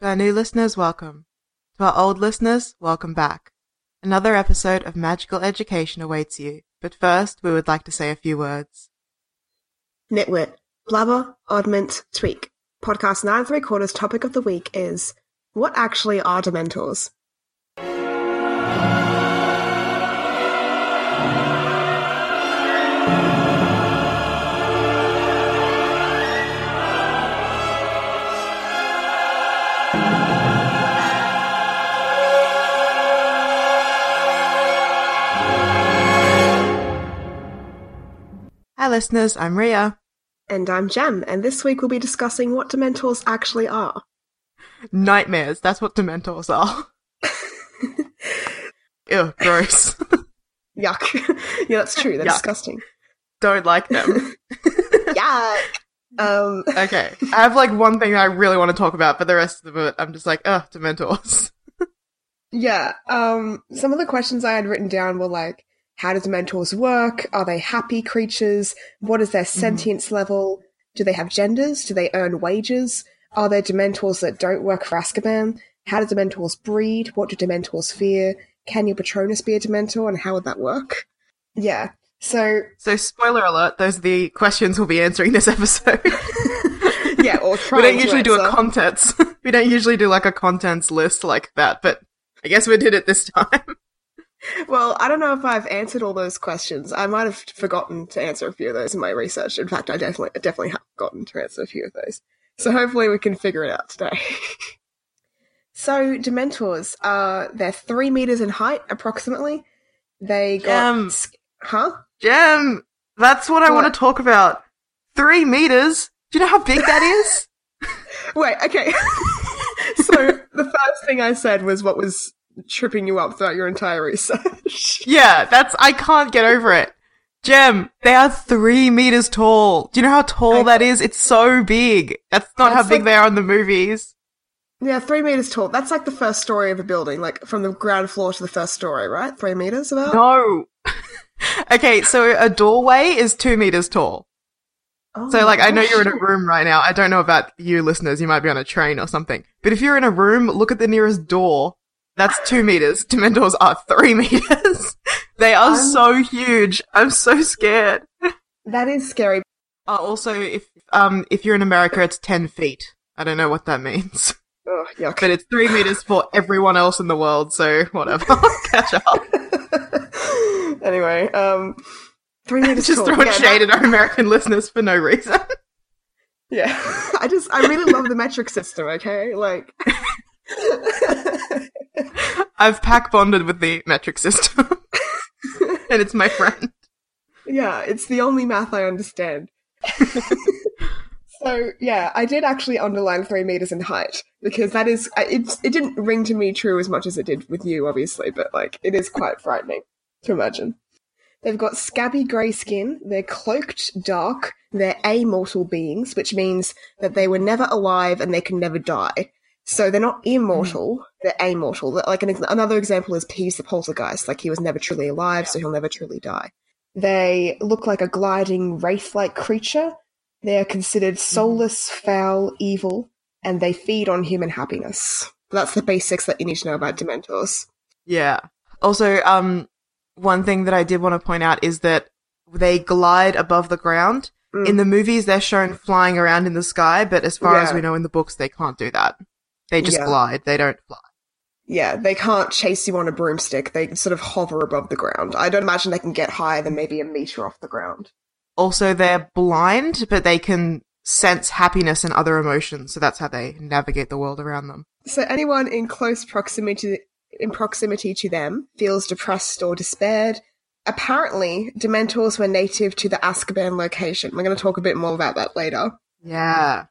To our new listeners, welcome. To our old listeners, welcome back. Another episode of Magical Education awaits you, but first we would like to say a few words. Nitwit, blubber, oddment, tweak. Podcast 9 3 quarters topic of the week is What actually are Dementors? Listeners, I'm Ria. And I'm Jem, and this week we'll be discussing what Dementors actually are. Nightmares, that's what Dementors are. Ew, gross. Yuck. yeah, that's true. They're Yuck. disgusting. Don't like them. yeah. Um, Okay, I have like one thing I really want to talk about, but the rest of it, I'm just like, ugh, Dementors. yeah, um, some of the questions I had written down were like, how do Dementors work? Are they happy creatures? What is their mm-hmm. sentience level? Do they have genders? Do they earn wages? Are there Dementors that don't work for Azkaban? How do Dementors breed? What do Dementors fear? Can your Patronus be a Dementor, and how would that work? Yeah. So So, spoiler alert, those are the questions we'll be answering this episode. yeah, or we don't usually do a contents. we don't usually do like a contents list like that, but I guess we did it this time. Well, I don't know if I've answered all those questions. I might have forgotten to answer a few of those in my research. In fact, I definitely definitely have forgotten to answer a few of those. So hopefully we can figure it out today. so Dementors, uh, they're three meters in height approximately. They got, Um, huh? Jem, that's what I want to talk about. Three meters? Do you know how big that is? Wait, okay. so the first thing I said was what was tripping you up throughout your entire research. yeah, that's, I can't get over it. Jem, they are three meters tall. Do you know how tall I- that is? It's so big. That's not That's how big like- they are in the movies. Yeah, three meters tall. That's like the first story of a building, like from the ground floor to the first story, right? Three meters about? No. okay, so a doorway is two meters tall. Oh So, like, I know you're in a room right now. I don't know about you listeners. You might be on a train or something. But if you're in a room, look at the nearest door. That's two meters. Dementors are three meters. they are I'm- so huge. I'm so scared. That is scary. Uh, also, if um if you're in America, it's ten feet. I don't know what that means, Oh, yuck. but it's three meters for everyone else in the world. So whatever. Catch up. anyway, um, three meters Just tall. throwing yeah, shade that- at our American listeners for no reason. yeah, I just, I really love the metric system. Okay, like, I've pack bonded with the metric system, and it's my friend. yeah, it's the only math I understand. so yeah, I did actually underline three meters in height because that is it. It didn't ring to me true as much as it did with you, obviously, but like, it is quite frightening to imagine. They've got scabby grey skin, they're cloaked dark, they're amortal beings, which means that they were never alive and they can never die. So they're not immortal, they're amortal. Like an, another example is Peeves the Poltergeist, like he was never truly alive, so he'll never truly die. They look like a gliding wraith-like creature. They are considered soulless, foul, evil, and they feed on human happiness. That's the basics that you need to know about Dementors. Yeah. Also, um, one thing that I did want to point out is that they glide above the ground. Mm. In the movies, they're shown flying around in the sky, but as far as we know in the books, they can't do that. They just Yeah. glide. They don't fly. Yeah, they can't chase you on a broomstick. They sort of hover above the ground. I don't imagine they can get higher than maybe a meter off the ground. Also, they're blind, but they can sense happiness and other emotions, so that's how they navigate the world around them. So anyone in close proximity in proximity to them feels depressed or despaired. Apparently, Dementors were native to the Azkaban location. We're going to talk a bit more about that later. Yeah.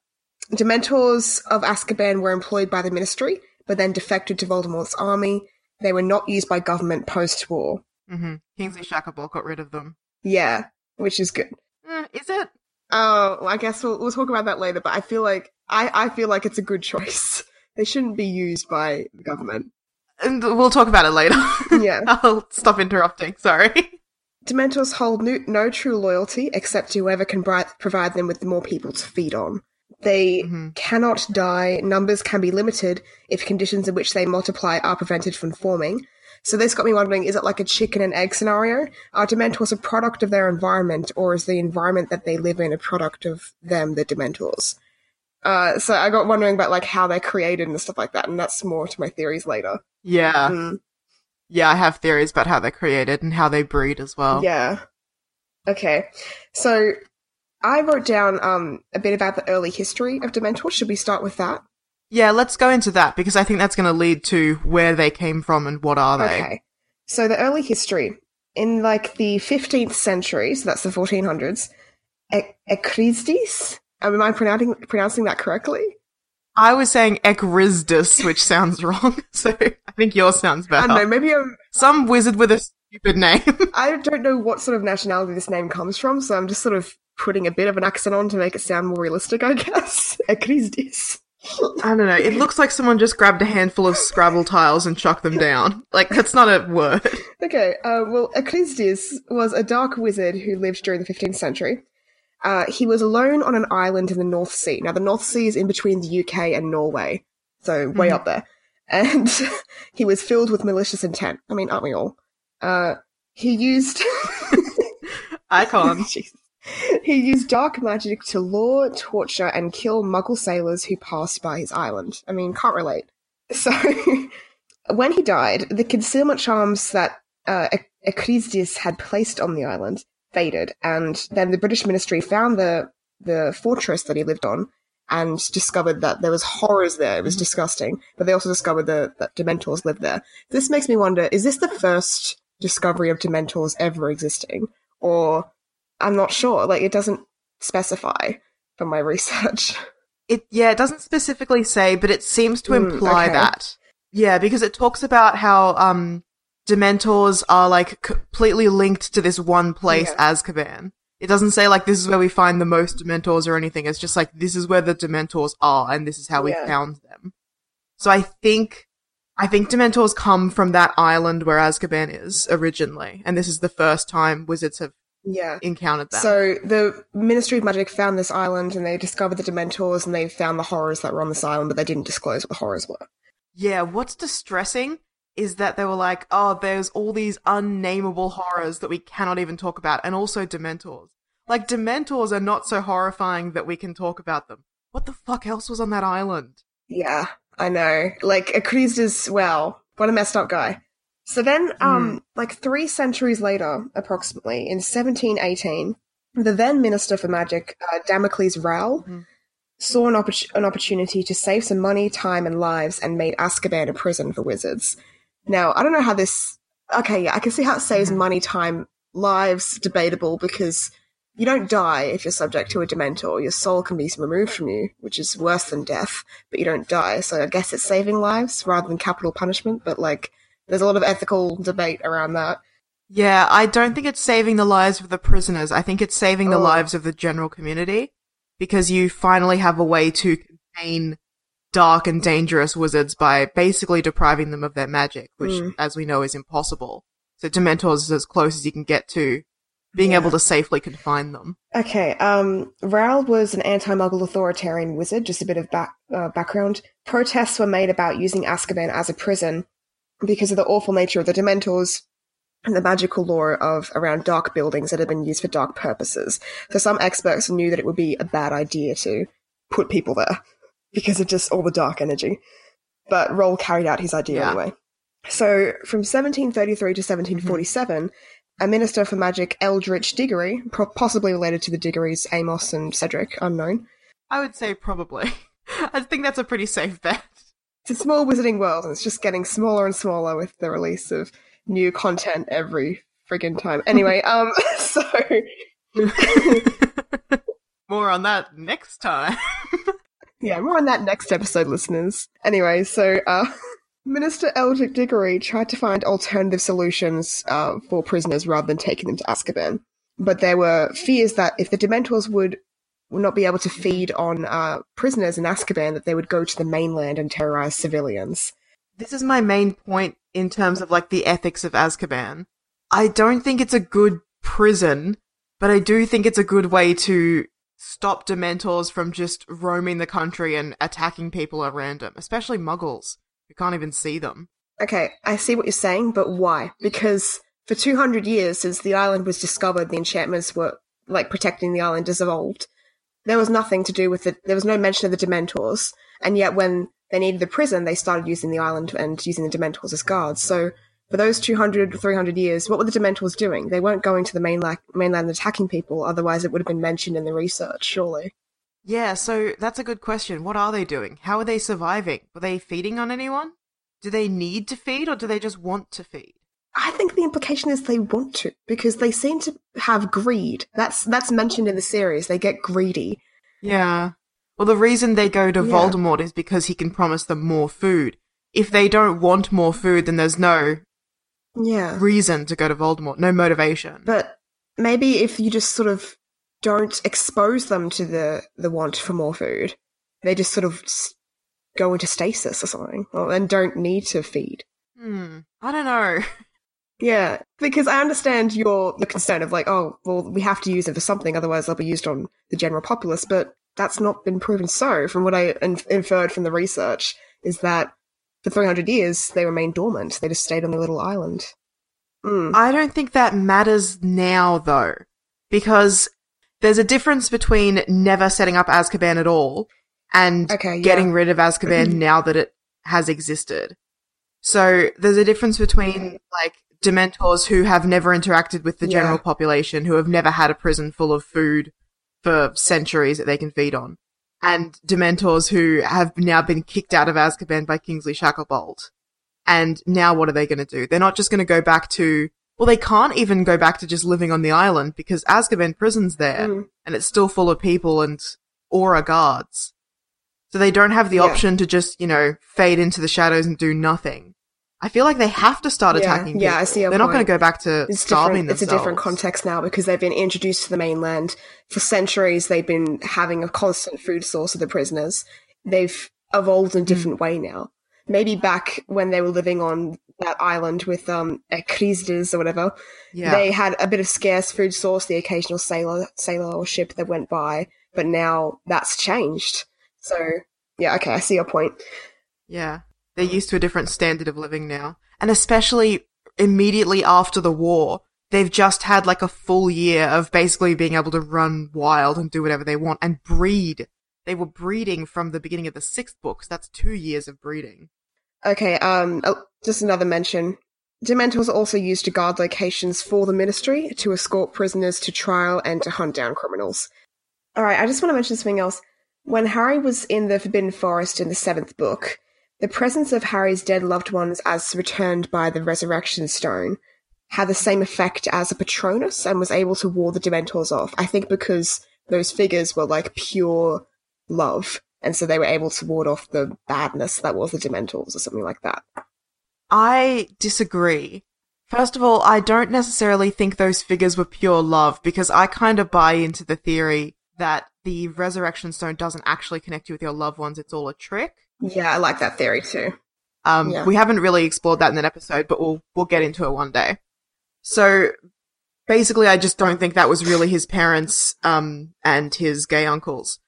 Dementors of Azkaban were employed by the Ministry, but then defected to Voldemort's army. They were not used by government post-war. hmm Kingsley Shacklebolt got rid of them. Yeah, which is good. Eh, is it? Oh, well, I guess we'll, we'll talk about that later. But I feel like I, I feel like it's a good choice. They shouldn't be used by the government. And we'll talk about it later. Yeah. I'll stop interrupting. Sorry. Dementors hold no, no true loyalty except to whoever can bri- provide them with more people to feed on. They Mhm. cannot die. Numbers can be limited if conditions in which they multiply are prevented from forming. So this got me wondering: is it like a chicken and egg scenario? Are Dementors a product of their environment, or is the environment that they live in a product of them, the Dementors? Uh, so I got wondering about like how they're created and stuff like that, and that's more to my theories later. Yeah. Mm. Yeah, I have theories about how they're created and how they breed as well. Yeah. Okay. So I wrote down um a bit about the early history of Dementors. Should we start with that? Yeah, let's go into that because I think that's going to lead to where they came from and what are they. Okay. So the early history in like the 15th century, so that's the 1400s. E- Ecristis. Am I pronouncing pronouncing that correctly? I was saying Ekrizdus, which sounds wrong, so I think yours sounds I better. don't know. Maybe I'm. Some wizard with a stupid name. I don't know what sort of nationality this name comes from, so I'm just sort of putting a bit of an accent on to make it sound more realistic, I guess. Ecristis. I don't know. It looks like someone just grabbed a handful of Scrabble tiles and chucked them down. Like, that's not a word. Okay, uh, well, Ecristis was a dark wizard who lived during the 15th century. Uh, he was alone on an island in the North Sea. Now, the North Sea is in between the UK and Norway, so way Mhm. up there. And he was filled with malicious intent. I mean, aren't we all? Uh, he used. Icon. He used dark magic to lure, torture, and kill Muggle sailors who passed by his island. I mean, can't relate. So, when he died, the concealment charms that uh, had placed on the island faded, and then the British ministry found the the fortress that he lived on and discovered that there was horrors there. It was disgusting, but they also discovered the, that Dementors lived there. This makes me wonder: is this the first discovery of Dementors ever existing, or I'm not sure. Like, it doesn't specify from my research. It yeah, it doesn't specifically say, but it seems to Mm, imply okay. that. Yeah, because it talks about how um Dementors are like completely linked to this one place, Yeah. Azkaban. It doesn't say like this is where we find the most Dementors or anything. It's just like this is where the Dementors are, and this is how we Yeah. found them. So I think I think Dementors come from that island where Azkaban is originally, and this is the first time wizards have Yeah. encountered them. So the Ministry of Magic found this island and they discovered the Dementors and they found the horrors that were on this island, but they didn't disclose what the horrors were. Yeah, what's distressing is that they were like, oh, there's all these unnameable horrors that we cannot even talk about, and also Dementors. Like, Dementors are not so horrifying that we can talk about them. What the fuck else was on that island? Yeah, I know. Like Acristus, well, what a messed up guy. So then, um, like three centuries later, approximately in 1718, the then Minister for Magic, uh, Damocles Rowle, Mhm. saw an, oppor- an opportunity to save some money, time, and lives, and made Azkaban a prison for wizards. Now, I don't know how this. Okay, yeah, I can see how it saves Mhm. money, time, lives. Debatable because you don't die if you're subject to a Dementor. Your soul can be removed from you, which is worse than death, but you don't die. So I guess it's saving lives rather than capital punishment. But like, there's a lot of ethical debate around that. Yeah, I don't think it's saving the lives of the prisoners. I think it's saving the Oh. lives of the general community because you finally have a way to contain dark and dangerous wizards by basically depriving them of their magic, which, Mm. as we know, is impossible. So Dementors is as close as you can get to being Yeah. able to safely confine them. Okay, um, Raoul was an anti-Muggle authoritarian wizard. Just a bit of back, uh, background. Protests were made about using Azkaban as a prison because of the awful nature of the Dementors and the magical lore of around dark buildings that had been used for dark purposes. So some experts knew that it would be a bad idea to put people there because of just all the dark energy. But Rowle carried out his idea Yeah. anyway. So from 1733 to 1747, a minister for magic, Eldritch Diggory, pro- possibly related to the Diggories Amos and Cedric, unknown. I would say probably. I think that's a pretty safe bet. It's a small wizarding world, and it's just getting smaller and smaller with the release of new content every friggin' time. Anyway, um, so More on that next time. Yeah, more on that next episode, listeners. Anyway, so uh, Minister Eldritch Diggory tried to find alternative solutions uh, for prisoners rather than taking them to Azkaban. But there were fears that if the Dementors would, would not be able to feed on uh, prisoners in Azkaban, that they would go to the mainland and terrorize civilians. this is my main point in terms of like the ethics of Azkaban. I don't think it's a good prison, but I do think it's a good way to stop Dementors from just roaming the country and attacking people at random, especially Muggles who can't even see them. Okay, I see what you're saying, but why? Because for 200 years since the island was discovered, the enchantments were, like, protecting the island as evolved. There was nothing to do with it. There was no mention of the Dementors. And yet, when they needed the prison, they started using the island and using the Dementors as guards. So, for those 200, 300 years, what were the Dementors doing? They weren't going to the mainland, mainland and attacking people, otherwise it would have been mentioned in the research, surely. Yeah, so that's a good question. What are they doing? How are they surviving? Were they feeding on anyone? Do they need to feed or do they just want to feed? I think the implication is they want to because they seem to have greed. That's that's mentioned in the series. They get greedy. Yeah. Well, the reason they go to Yeah. Voldemort is because he can promise them more food. If they don't want more food, then there's no Yeah. reason to go to Voldemort, no motivation. But maybe if you just sort of don't expose them to the the want for more food, they just sort of go into stasis or something, and don't need to feed. hmm. I don't know. Yeah, because I understand your the concern of like, oh, well, we have to use them for something, otherwise they'll be used on the general populace. But that's not been proven so. From what I in- inferred from the research, is that for 300 years they remained dormant. They just stayed on their little island. Mm. I don't think that matters now, though, because there's a difference between never setting up Azkaban at all and Okay, yeah. getting rid of Azkaban now that it has existed. So there's a difference between like Dementors who have never interacted with the Yeah. general population, who have never had a prison full of food for centuries that they can feed on, and Dementors who have now been kicked out of Azkaban by Kingsley Shacklebolt. And now what are they going to do? They're not just going to go back to, well, they can't even go back to just living on the island because Azkaban prison's there Mm. and it's still full of people and Auror guards. So they don't have the Yeah. option to just, you know, fade into the shadows and do nothing. I feel like they have to start Yeah, attacking yeah, I see They're not going to go back to It's starving different. It's a different context now because they've been introduced to the mainland. For centuries, they've been having a constant food source of the prisoners. They've evolved in a different way now. Maybe back when they were living on that island with um or whatever, Yeah. they had a bit of scarce food source, the occasional sailor sailor or ship that went by, but now that's changed. So yeah, okay, I see your point. Yeah. They're used to a different standard of living now. And especially immediately after the war, they've just had like a full year of basically being able to run wild and do whatever they want and breed. They were breeding from the beginning of the sixth book, so that's two years of breeding. Okay, um, oh, just another mention. Dementors are also used to guard locations for the Ministry, to escort prisoners to trial, and to hunt down criminals. Alright, I just want to mention something else. When Harry was in the Forbidden Forest in the seventh book, the presence of Harry's dead loved ones as returned by the Resurrection Stone had the same effect as a Patronus and was able to ward the Dementors off. I think because those figures were like pure love, and so they were able to ward off the badness that was the Dementors or something like that. I disagree. First of all, I don't necessarily think those figures were pure love because I kind of buy into the theory that the resurrection stone doesn't actually connect you with your loved ones, it's all a trick. Yeah, I like that theory too. Um, Yeah. we haven't really explored that in an episode, but we'll, we'll get into it one day. So basically, I just don't think that was really his parents, um, and his gay uncles.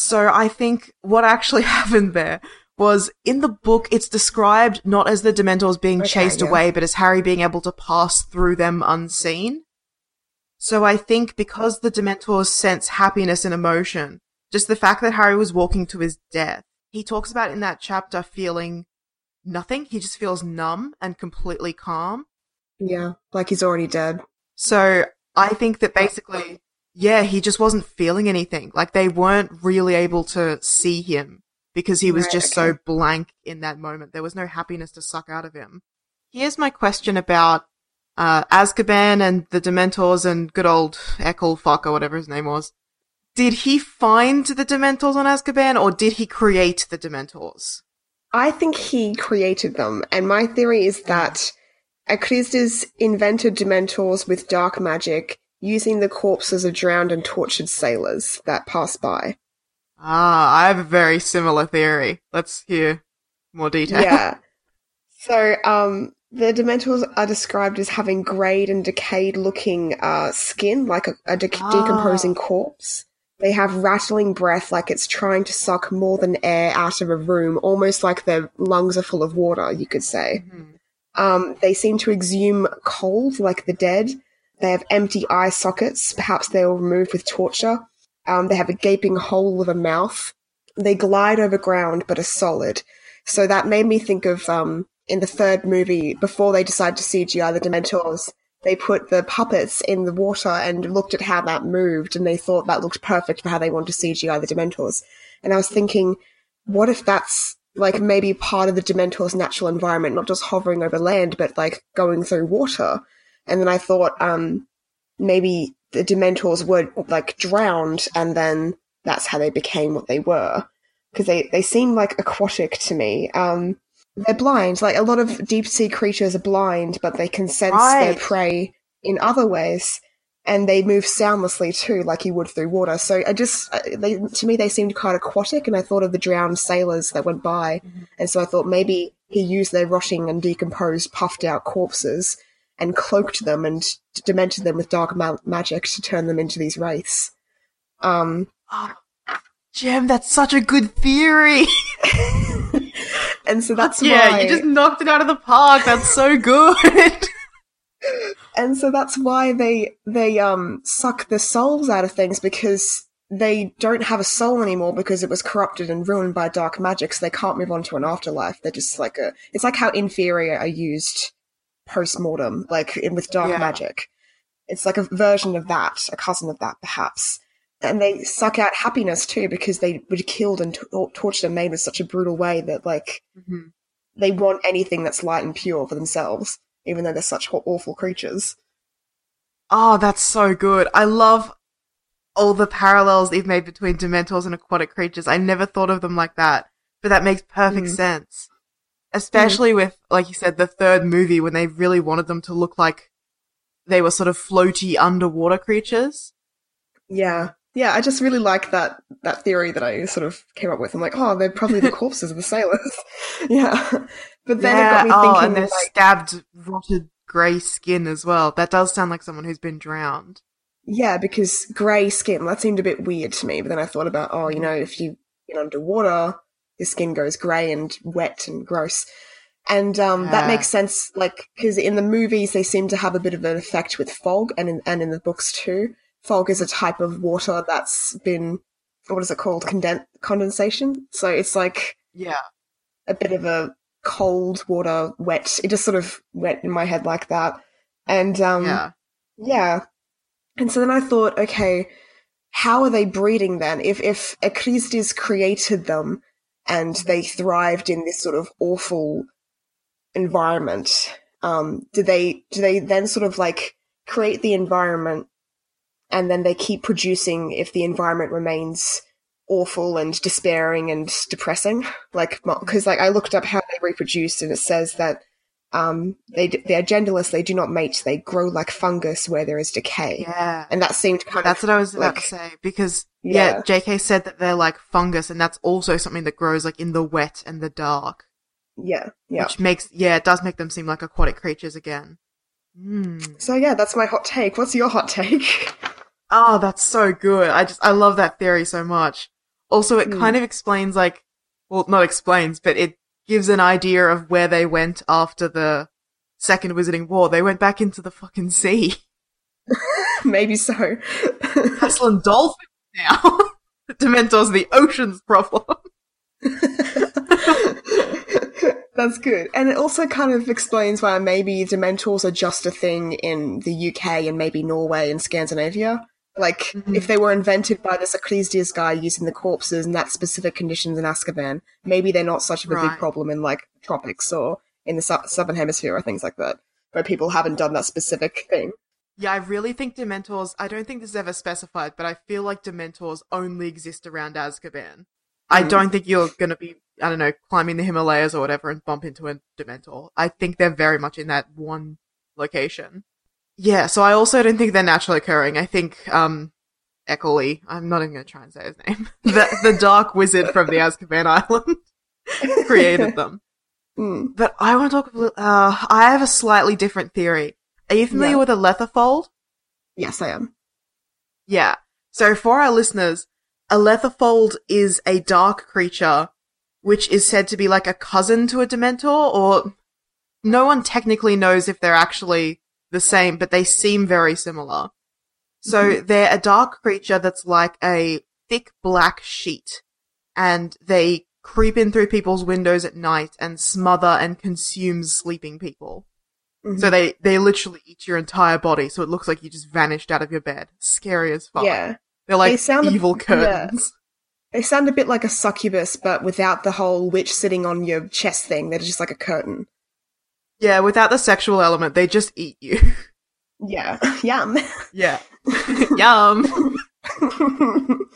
So I think what actually happened there was in the book, it's described not as the Dementors being Okay, chased yeah. away, but as Harry being able to pass through them unseen. So I think because the Dementors sense happiness and emotion, just the fact that Harry was walking to his death, he talks about in that chapter feeling nothing. He just feels numb and completely calm. Yeah, like he's already dead. So I think that basically, yeah, he just wasn't feeling anything. Like they weren't really able to see him because he was Right, just okay. so blank in that moment. There was no happiness to suck out of him. Here's my question about uh, Azkaban and the Dementors and good old Ecclefok or whatever his name was. did he find the Dementors on Azkaban, or did he create the Dementors? I think he created them, and my theory is that Acrisdes invented Dementors with dark magic using the corpses of drowned and tortured sailors that passed by. Ah, I have a very similar theory. Let's hear more detail. Yeah. So, um, the Dementors are described as having grayed and decayed looking uh, skin, like a, a de- Ah. decomposing corpse. They have rattling breath, like it's trying to suck more than air out of a room, almost like their lungs are full of water, you could say. Mhm. Um, they seem to exhume cold, like the dead. They have empty eye sockets. Perhaps they were removed with torture. Um, they have a gaping hole of a mouth. They glide over ground, but are solid. So that made me think of um, in the third movie, before they decided to CGI the Dementors, they put the puppets in the water and looked at how that moved, and they thought that looked perfect for how they wanted to CGI the Dementors. And I was thinking, what if that's like maybe part of the Dementor's natural environment, not just hovering over land, but like going through water? And then I thought, um, maybe the Dementors were like drowned, and then that's how they became what they were. Because they, they seem like aquatic to me. Um, they're blind. Like a lot of deep sea creatures are blind, but they can sense their prey in other ways. And they move soundlessly too, like you would through water. So I just, uh, they, to me, they seemed quite aquatic. And I thought of the drowned sailors that went by. And so I thought maybe he used their rotting and decomposed, puffed out corpses and cloaked them and demented them with dark ma- magic to turn them into these wraiths. Um, Oh, Jem, that's such a good theory. and so that's yeah, why. you just knocked it out of the park. That's so good. and so that's why they they um suck the souls out of things because they don't have a soul anymore because it was corrupted and ruined by dark magic so they can't move on to an afterlife they're just like a it's like how Inferi are used post-mortem like in with dark Yeah. magic it's like a version of that a cousin of that perhaps and they suck out happiness too because they were killed and tor- tortured and made in such a brutal way that like Mhm. they want anything that's light and pure for themselves even though they're such awful creatures Oh, that's so good. I love all the parallels that you've made between Dementors and aquatic creatures. I never thought of them like that, but that makes perfect Mm. sense. Especially mm-hmm. with, like you said, the third movie when they really wanted them to look like they were sort of floaty underwater creatures. Yeah. Yeah, I just really like that that theory that I sort of came up with. I'm like, oh, they're probably the corpses of the sailors. yeah. But then yeah, it got me oh, thinking and their like, stabbed, rotted grey skin as well. That does sound like someone who's been drowned. yeah, because grey skin, that seemed a bit weird to me. But then I thought about, oh, you mm-hmm. know, if you get underwater, your skin goes grey and wet and gross. And um, that makes sense, like, because in the movies they seem to have a bit of an effect with fog, and in, and in the books too. Fog is a type of water that's been, what is it called? Conden- condensation? So it's like Yeah. a bit of a cold water wet. It just sort of went in my head like that. And um yeah. yeah. And so then I thought, okay, how are they breeding then? If if created them and they thrived in this sort of awful environment, um, do they do they then sort of like create the environment and then they keep producing if the environment remains awful and despairing and depressing? Like, because like I looked up how they reproduce and it says that um, they they are genderless. They do not mate. They grow like fungus where there is decay, Yeah. and that seemed kind That's of what I was about like- to say because yeah. Yeah. JK said that they're like fungus, and that's also something that grows like in the wet and the dark, yeah, yeah. which makes yeah, it does make them seem like aquatic creatures again. Mm. So yeah, that's my hot take. What's your hot take? Oh, that's so good. I just I love that theory so much. Also, it Hmm. kind of explains like, well, not explains, but it gives an idea of where they went after the Second Wizarding War. They went back into the fucking sea. Maybe so. Hustling dolphins now. the Dementors the ocean's problem. That's good. And it also kind of explains why maybe Dementors are just a thing in the UK and maybe Norway and Scandinavia. Like, Mhm. if they were invented by this Ecclesias guy using the corpses in that specific conditions in Azkaban, maybe they're not such of a Right. big problem in, like, tropics or in the su- southern hemisphere or things like that, where people haven't done that specific thing. Yeah, I really think Dementors. I don't think this is ever specified, but I feel like Dementors only exist around Azkaban. I Mm. don't think you're gonna be, I don't know, climbing the Himalayas or whatever and bump into a Dementor. I think they're very much in that one location. Yeah, so I also don't think they're naturally occurring. I think, um, Eckerly, I'm not even gonna try and say his name, the, the dark wizard from the Azkaban Island created them. Mm. But I want to talk, uh, I have a slightly different theory. Are you familiar Yeah. with a Lethifold? Yes, I am. Yeah. So for our listeners, a Lethifold is a dark creature which is said to be like a cousin to a Dementor, or no one technically knows if they're actually the same, but they seem very similar. So mm-hmm. they're a dark creature that's like a thick black sheet, and they creep in through people's windows at night and smother and consume sleeping people. Mhm. So they, they literally eat your entire body, so it looks like you just vanished out of your bed. Scary as fuck. yeah, They're like They sound a- evil yeah. curtains. they sound a bit like a succubus, but without the whole witch sitting on your chest thing. They're just like a curtain. Yeah. without the sexual element, they just eat you. Yeah, yum. yeah. Yum.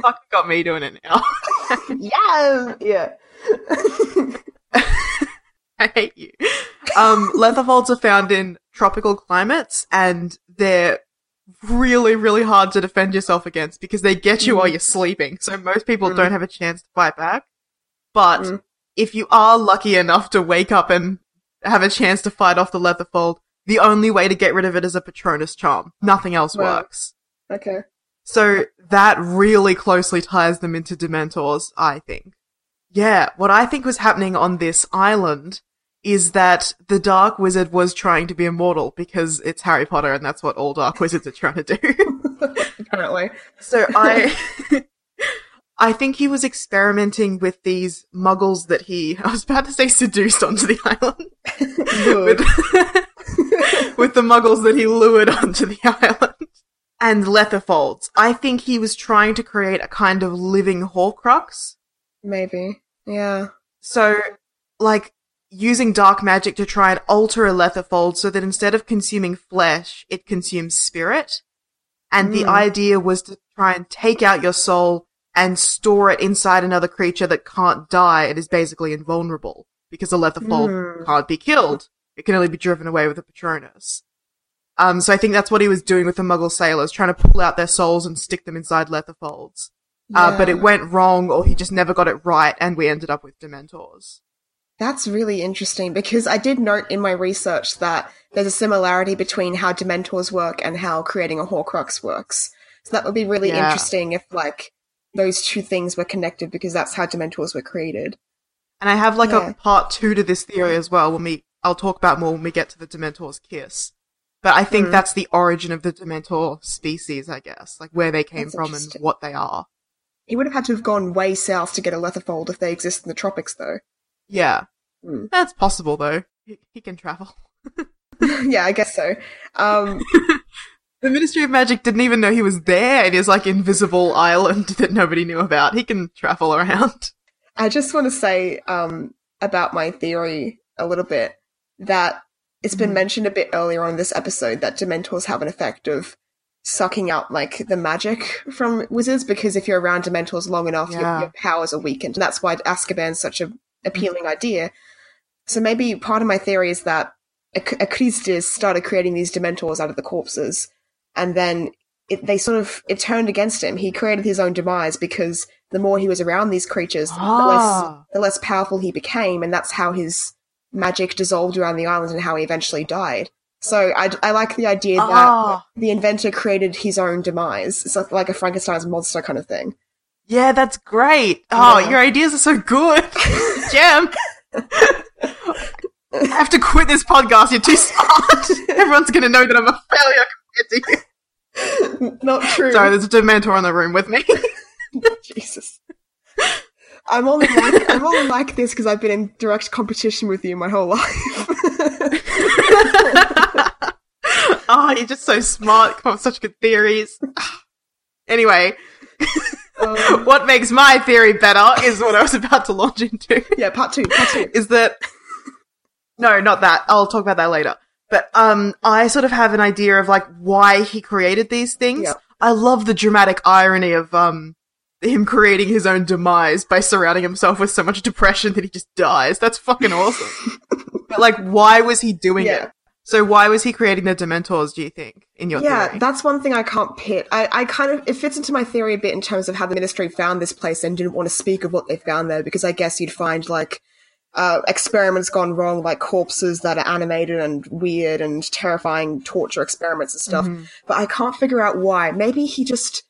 Fucking got me doing it now. yum. Yeah. I hate you. Um, Lethifolds are found in tropical climates and they're really, really hard to defend yourself against because they get you while you're sleeping. So most people Mm. don't have a chance to fight back. But Mm. if you are lucky enough to wake up and have a chance to fight off the Lethifold, the only way to get rid of it is a Patronus charm. Nothing else Wow. works. okay. So that really closely ties them into Dementors, I think. Yeah, what I think was happening on this island is that the Dark Wizard was trying to be immortal because it's Harry Potter and that's what all Dark Wizards are trying to do. Apparently. so I, I think he was experimenting with these muggles that he, I was about to say seduced onto the island. With, with the muggles that he lured onto the island. And Lethifolds. I think he was trying to create a kind of living Horcrux. Maybe. Yeah. So, like, using dark magic to try and alter a Lethifold so that instead of consuming flesh, it consumes spirit. And the Mm. idea was to try and take out your soul and store it inside another creature that can't die and is basically invulnerable. Because a Lethifold Mm. can't be killed. It can only be driven away with a Patronus. Um, so I think that's what he was doing with the Muggle sailors, trying to pull out their souls and stick them inside Lethifolds. Uh, but it went wrong, or he just never got it right, and we ended up with Dementors. That's really interesting because I did note in my research that there's a similarity between how Dementors work and how creating a Horcrux works. So that would be really Yeah. interesting if, like, those two things were connected because that's how Dementors were created. And I have like Yeah. a part two to this theory as well. When we, I'll talk about more when we get to the Dementor's kiss. But I think Hmm. that's the origin of the Dementor species, I guess, like where they came That's from and what they are. He would have had to have gone way south to get a Lethifold if they exist in the tropics, though. Yeah, Hmm. that's possible though. He, he can travel. yeah, I guess so. Um, The Ministry of Magic didn't even know he was there in his like invisible island that nobody knew about. He can travel around. I just want to say um, about my theory a little bit that it's been Mhm. mentioned a bit earlier on in this episode that Dementors have an effect of sucking out like the magic from wizards because if you're around Dementors long enough, your, Yeah. your powers are weakened, and that's why Azkaban's such an appealing idea. So maybe part of my theory is that Ac- started creating these Dementors out of the corpses, and then it, they sort of it turned against him. He created his own demise because the more he was around these creatures, the less Ah. the less powerful he became, and that's how his magic dissolved around the island and how he eventually died. So I, I like the idea that Ah. the inventor created his own demise. It's like- like a Frankenstein's monster kind of thing. Yeah, that's great. Oh, Yeah. your ideas are so good. Jem. I have to quit this podcast. You're too smart. Everyone's going to know that I'm a failure compared to you. Not true. Sorry, there's a Dementor in the room with me. Jesus. I'm only like I'm only like this because I've been in direct competition with you my whole life. oh, you're just so smart. Come up with such good theories. anyway, um, what makes my theory better is what I was about to launch into. yeah, part two, part two. is that no, not that. I'll talk about that later. But um, I sort of have an idea of like why he created these things. Yeah. I love the dramatic irony of um him creating his own demise by surrounding himself with so much depression that he just dies. That's fucking awesome. but like, why was he doing Yeah. it? So why was he creating the Dementors? Do you think in your yeah, theory? that's one thing I can't pit. I, I kind of it fits into my theory a bit in terms of how the ministry found this place and didn't want to speak of what they found there because I guess you'd find like uh, experiments gone wrong, like corpses that are animated and weird and terrifying torture experiments and stuff. Mm-hmm. But I can't figure out why. Maybe he just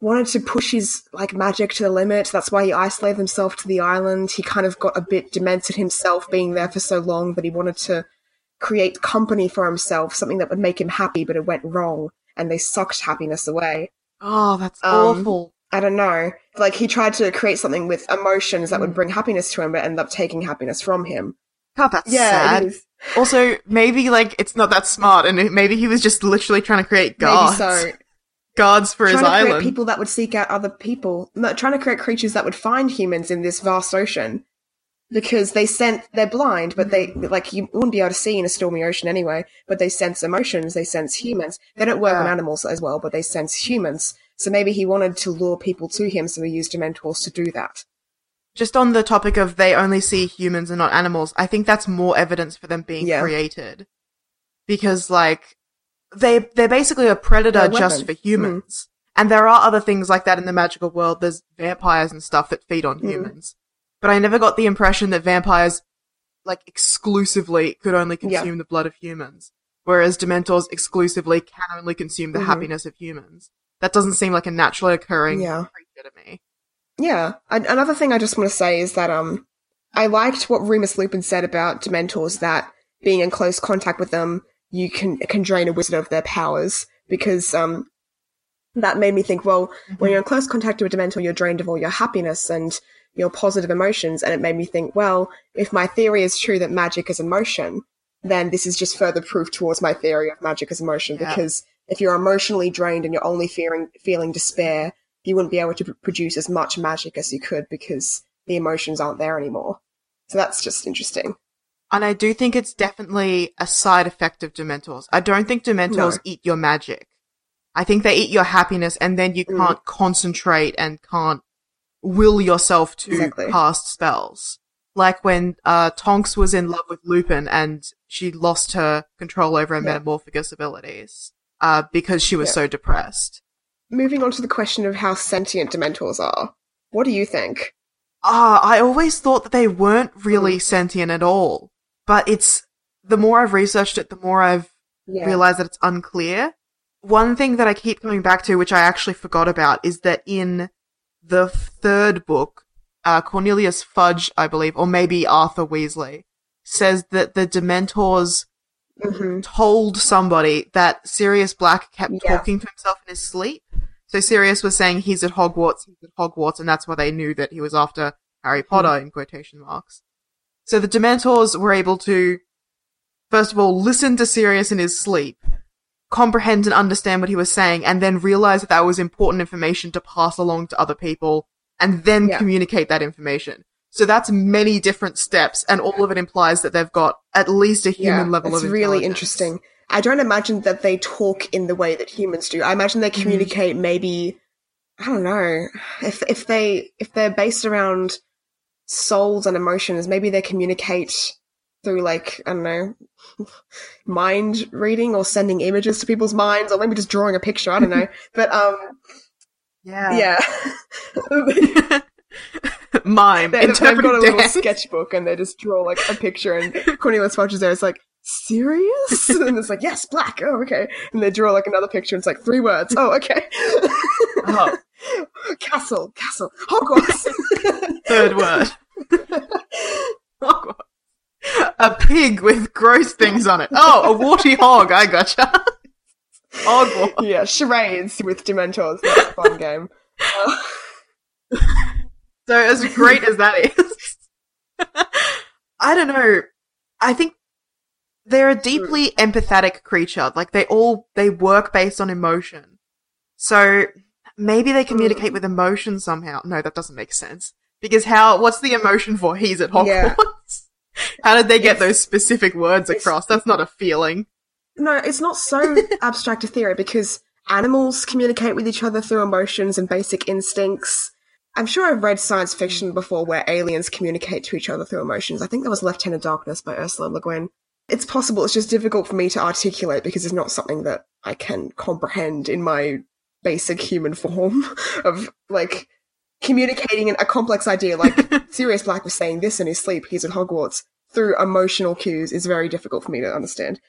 wanted to push his like magic to the limit. That's why he isolated himself to the island. He kind of got a bit demented himself being there for so long that he wanted to create company for himself, something that would make him happy, but it went wrong and they sucked happiness away. oh, that's Um, awful. I don't know. Like he tried to create something with emotions that would bring happiness to him, but ended up taking happiness from him. God, that's Yeah, sad. Also, maybe like it's not that smart, and maybe he was just literally trying to create Maybe guards, so. guards for his trying to create island. people that would seek out other people, no, trying to create creatures that would find humans in this vast ocean. Because they sense they're blind, but they like you wouldn't be able to see in a stormy ocean anyway. But they sense emotions, they sense humans. They don't work on animals as well, but they sense humans. So maybe he wanted to lure people to him, so he used Dementors to do that. Just on the topic of they only see humans and not animals, I think that's more evidence for them being Yeah. created. Because like they they're basically a predator They're just for humans. And there are other things like that in the magical world. There's vampires and stuff that feed on Mm. humans. But I never got the impression that vampires like exclusively could only Yeah. consume the blood of humans. Whereas Dementors exclusively can only consume the Mhm. happiness of humans. That doesn't seem like a naturally occurring Yeah. creature to me. Yeah. An- another thing I just want to say is that um, I liked what Remus Lupin said about Dementors that being in close contact with them, you can can drain a wizard of their powers because um, that made me think. Well, when you're in close contact with a Dementor, you're drained of all your happiness and your positive emotions, and it made me think. Well, if my theory is true that magic is emotion, then this is just further proof towards my theory of magic as emotion Yeah. because if you're emotionally drained and you're only fearing feeling despair you wouldn't be able to produce as much magic as you could because the emotions aren't there anymore. So that's just interesting. And I do think it's definitely a side effect of Dementors. I don't think Dementors No. eat your magic. I think they eat your happiness and then you Mm. can't concentrate and can't will yourself to Exactly. cast spells. Like when uh, Tonks was in love with Lupin and she lost her control over her Yeah. metamorphmagus abilities uh, because she was Yeah. so depressed. Moving on to the question of how sentient Dementors are. What do you think? Ah, I always thought that they weren't Mm. really sentient at all. But it's the more I've researched it, the more I've Yeah. realize that it's unclear. One thing that I keep coming back to, which I actually forgot about, is that in the third book, uh, Cornelius Fudge, I believe, or maybe Arthur Weasley, says that the Dementors hmm told somebody that Sirius Black kept Yeah. talking to himself in his sleep. So Sirius was saying he's at Hogwarts, he's at Hogwarts, and that's why they knew that he was after Harry Potter in quotation marks. So the Dementors were able to, first of all, listen to Sirius in his sleep, comprehend and understand what he was saying, and then realize that that was important information to pass along to other people, and then Yeah. communicate that information. So that's many different steps, and all of it implies that they've got at least a human yeah, level of it's really interesting. I don't imagine that they talk in the way that humans do. I imagine they mm-hmm. communicate maybe I don't know. If if they if they're based around souls and emotions, maybe they communicate through like, I don't know, mind reading or sending images to people's minds or maybe just drawing a picture, I don't know. but um Yeah. yeah. Mime. they, they've got a little dance. sketchbook and they just draw like a picture and Cornelius Fudge is there. It's like, Sirius? and it's like, yes, black. Oh, okay. And they draw like another picture and it's like three words. Oh, okay. Oh, castle, castle, Hogwarts. third word. Hogwarts. A pig with gross things on it. Oh, a warty hog. I gotcha. Hogwarts. yeah, charades with Dementors. That's a fun game. Uh, So as great as that is, I don't know. I think they're a deeply empathetic creature. Like they all they work based on emotion. So maybe they communicate with emotion somehow. No, that doesn't make sense. Because how? What's the emotion for? He's at Hogwarts. Yeah. How did they get those specific words across? That's not a feeling. No, it's not so abstract a theory because animals communicate with each other through emotions and basic instincts. I'm sure I've read science fiction before where aliens communicate to each other through emotions. I think that was Left Hand of Darkness by Ursula Le Guin. It's possible, it's just difficult for me to articulate because it's not something that I can comprehend in my basic human form of like communicating a complex idea like Sirius Black was saying this in his sleep, he's at Hogwarts, through emotional cues is very difficult for me to understand.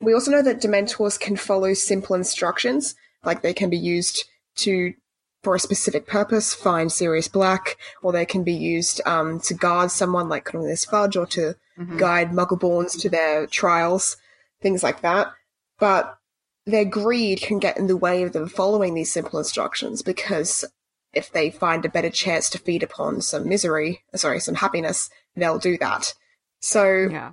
We also know that Dementors can follow simple instructions, like they can be used to, for a specific purpose, find Sirius Black, or they can be used um, to guard someone like Cornelius Fudge, or to guide Muggleborns to their trials, things like that. But their greed can get in the way of them following these simple instructions because if they find a better chance to feed upon some misery, sorry, some happiness, they'll do that. So Yeah.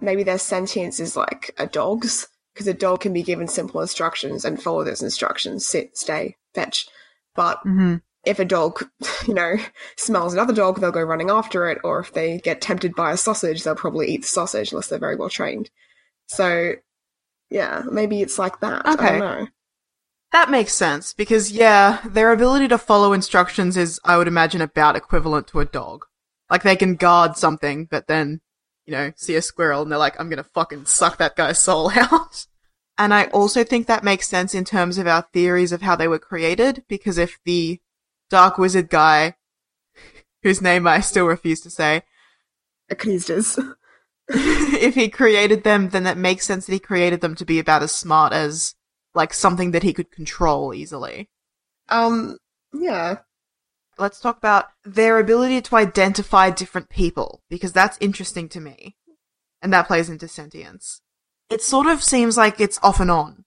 maybe their sentience is like a dog's because a dog can be given simple instructions and follow those instructions sit stay fetch but Mm-hmm. if a dog you know smells another dog they'll go running after it or if they get tempted by a sausage they'll probably eat the sausage unless they're very well trained so yeah maybe it's like that i Okay. don't know That makes sense because yeah, their ability to follow instructions is, I would imagine, about equivalent to a dog. Like they can guard something, but then, you know, see a squirrel and they're like, I'm gonna fucking suck that guy's soul out. And I also think that makes sense in terms of our theories of how they were created, because if the dark wizard guy, whose name I still refuse to say, Ekrizdis. if he created them, then that makes sense that he created them to be about as smart as, like, something that he could control easily. um yeah let's talk about their ability to identify different people because that's interesting to me. And that plays into sentience. It sort of seems like it's off and on.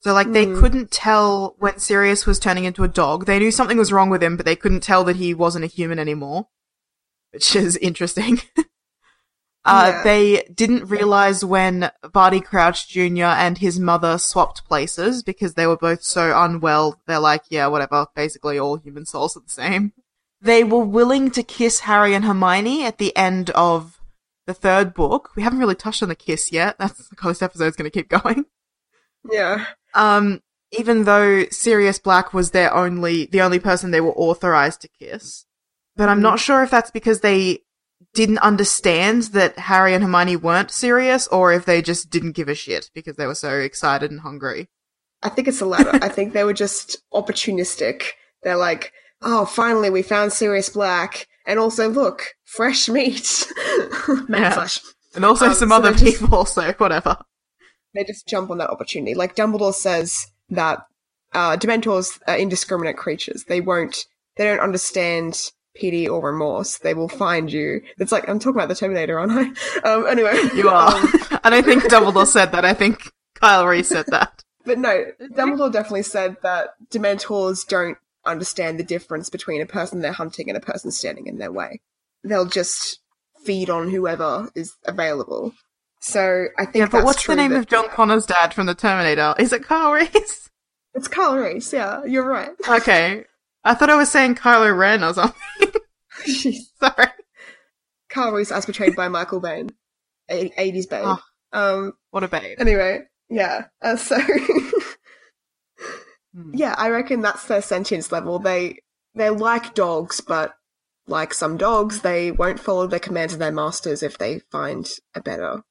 So like they Hmm. couldn't tell when Sirius was turning into a dog. They knew something was wrong with him but they couldn't tell that he wasn't a human anymore which is interesting uh, Yeah. they didn't realize when Barty Crouch Jr. and his mother swapped places because they were both so unwell. They're like, yeah, whatever. Basically, all human souls are the same. They were willing to kiss Harry and Hermione at the end of the third book. We haven't really touched on the kiss yet. That's how this episode's going to keep going. yeah Um, even though Sirius Black was their only, the only person they were authorized to kiss. But I'm Mhm. not sure if that's because they didn't understand that Harry and Hermione weren't Sirius or if they just didn't give a shit because they were so excited and hungry. I think it's the latter. I think they were just opportunistic. They're like, oh, finally we found Sirius Black, and also look, fresh meat, Man Yeah. flesh. And also Um, some so other just- people, so whatever. They just jump on that opportunity. Like Dumbledore says that uh, Dementors are indiscriminate creatures. They won't. They don't understand pity or remorse. They will find you. It's like I'm talking about the Terminator, aren't I? Um, anyway, You are. Um, I don't think Dumbledore said that. I think Kyle Reese said that. But no, Dumbledore definitely said that Dementors don't understand the difference between a person they're hunting and a person standing in their way. They'll just feed on whoever is available. So I think Yeah, but what's the name that- of John Connor's dad from the Terminator? Is it Kyle Reese? It's Kyle Reese, yeah, you're right. Okay. I thought I was saying Kylo Ren or something. Sorry. Kyle Reese as portrayed by Michael Biehn. A- 80s Babe. Oh. Um, What a babe. anyway, yeah. Uh, so, Hmm. yeah, I reckon that's their sentience level. They, they're like dogs, but like some dogs, they won't follow the commands of their masters if they find a better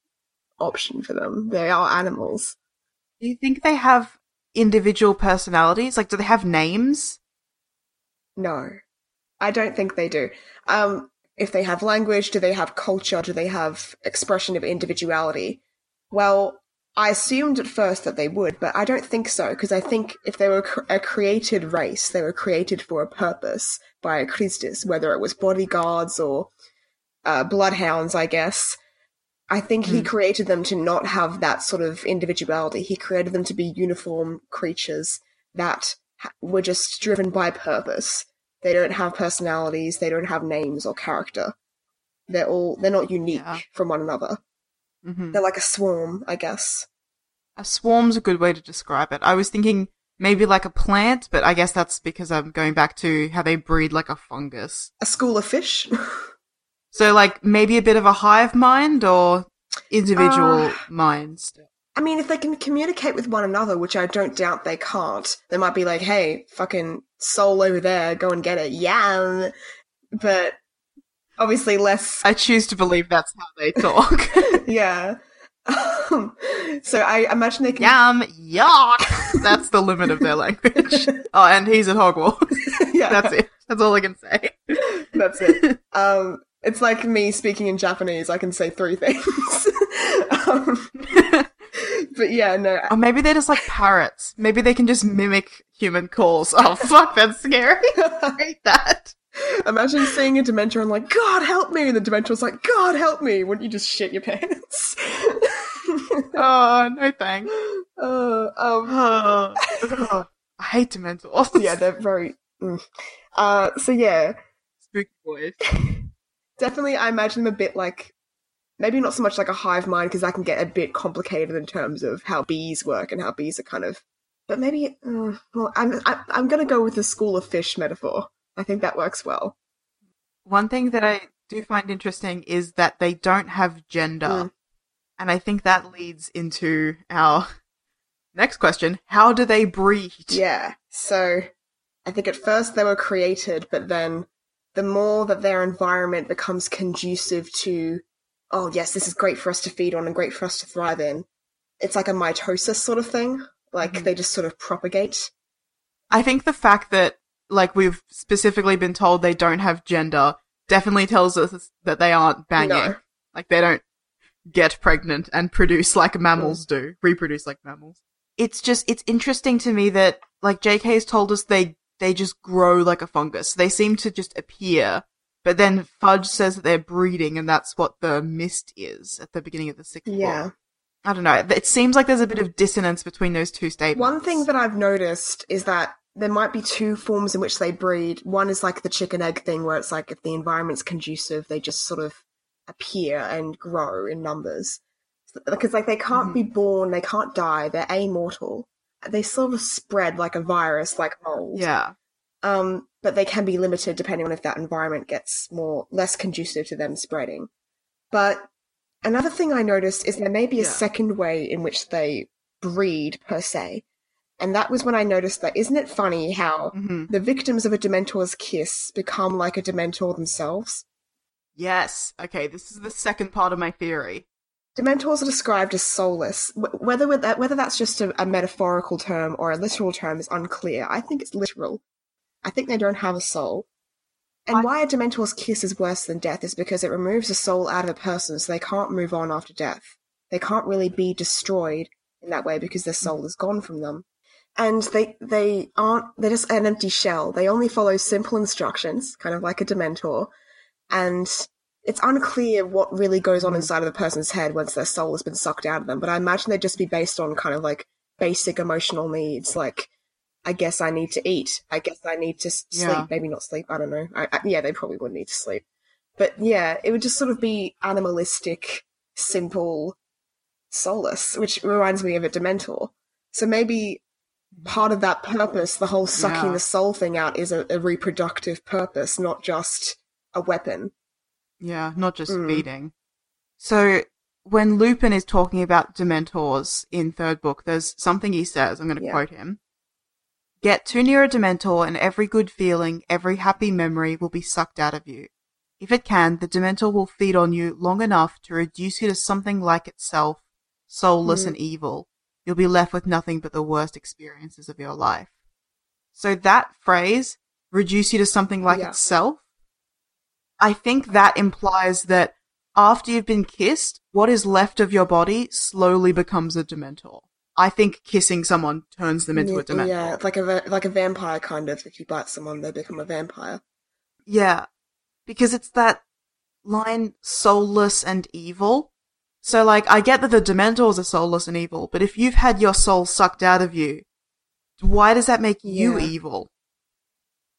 option for them. They are animals. Do you think they have individual personalities? Like, do they have names? No, I don't think they do. Um, if they have language, do they have culture? Do they have expression of individuality? Well, I assumed at first that they would, but I don't think so, because I think if they were a created race, they were created for a purpose by Ekrizdis, whether it was bodyguards or uh, bloodhounds, I guess. I think he Hmm. created them to not have that sort of individuality. He created them to be uniform creatures that ha- were just driven by purpose. They don't have personalities, they don't have names or character. They're all they're not unique Yeah. from one another. hmm They're like a swarm, I guess. A swarm's a good way to describe it. I was thinking maybe like a plant, but I guess that's because I'm going back to how they breed like a fungus. A school of fish. So, like, maybe a bit of a hive mind or individual Uh, minds. I mean, if they can communicate with one another, which I don't doubt they can't, they might be like, hey, fucking soul over there, go and get it. Yeah. But obviously less, I choose to believe that's how they talk. yeah. Um, so I imagine they can. Yum, yuck. That's the limit of their language. Oh, and he's at Hogwarts. yeah, That's it. That's all I can say. That's it. Um, it's like me speaking in Japanese. I can say three things. um, but yeah, no. Or maybe they're just like parrots. Maybe they can just mimic human calls. Oh, fuck, that's scary. I hate that. Imagine seeing a Dementor and like, God help me, and the Dementor's like, God help me. Wouldn't you just shit your pants? Oh, no thanks. uh, um, Oh, oh, I hate Dementors. yeah, they're very. Mm. Uh, so yeah, Spooky boys. definitely, I imagine them a bit like. Maybe not so much like a hive mind because that can get a bit complicated in terms of how bees work and how bees are kind of. But maybe, uh, well, I'm I, I'm gonna go with the school of fish metaphor. I think that works well. One thing that I do find interesting is that they don't have gender. Mm. And I think that leads into our next question. How do they breed? Yeah. So I think at first they were created, but then the more that their environment becomes conducive to, oh, yes, this is great for us to feed on and great for us to thrive in, it's like a mitosis sort of thing. Like Mhm. they just sort of propagate. I think the fact that, like, we've specifically been told they don't have gender definitely tells us that they aren't banging. No. Like, they don't get pregnant and produce like mammals do, reproduce like mammals. It's just, it's interesting to me that, like, JK has told us they, they just grow like a fungus. They seem to just appear. But then Fudge says that they're breeding and that's what the mist is at the beginning of the sixth Yeah. book. I don't know. It seems like there's a bit of dissonance between those two statements. One thing that I've noticed is that there might be two forms in which they breed. One is like the chicken egg thing, where it's like if the environment's conducive, they just sort of appear and grow in numbers. Because like they can't Mhm. be born, they can't die, they're amortal. They sort of spread like a virus, like mold. Yeah. Um, but they can be limited depending on if that environment gets more less conducive to them spreading. But another thing I noticed is there may be a Yeah. second way in which they breed per se. And that was when I noticed that isn't it funny how hmm the victims of a Dementor's kiss become like a Dementor themselves? Yes. Okay, this is the second part of my theory. Dementors are described as soulless. Whether that, whether that's just a, a metaphorical term or a literal term is unclear. I think it's literal. I think they don't have a soul. And I- why a Dementor's kiss is worse than death is because it removes the soul out of a person, so they can't move on after death. They can't really be destroyed in that way because their soul is gone from them. And they they aren't they're just an empty shell. They only follow simple instructions, kind of like a Dementor, and it's unclear what really goes on Mhm. inside of the person's head once their soul has been sucked out of them. But I imagine they'd just be based on kind of like basic emotional needs, like I guess I need to eat. I guess I need to sleep. Yeah. Maybe not sleep. I don't know. I, I, yeah, they probably would need to sleep. But yeah, it would just sort of be animalistic, simple, solace, which reminds me of a Dementor. So maybe part of that purpose, the whole sucking Yeah. the soul thing out, is a, a reproductive purpose, not just a weapon. Yeah, not just Mm. feeding. So when Lupin is talking about Dementors in third book, there's something he says. I'm going to Yeah. quote him. Get too near a Dementor and every good feeling, every happy memory will be sucked out of you. If it can, the Dementor will feed on you long enough to reduce you to something like itself, soulless Mm. and evil. You'll be left with nothing but the worst experiences of your life. So that phrase, reduce you to something like Yeah. itself, I think that implies that after you've been kissed, what is left of your body slowly becomes a Dementor. I think kissing someone turns them into yeah, a Dementor. Yeah, it's like a like a vampire kind of. If you bite someone, they become a vampire. Yeah. Because it's that line soulless and evil. So like, I get that the Dementors are soulless and evil, but if you've had your soul sucked out of you, why does that make you Yeah. evil?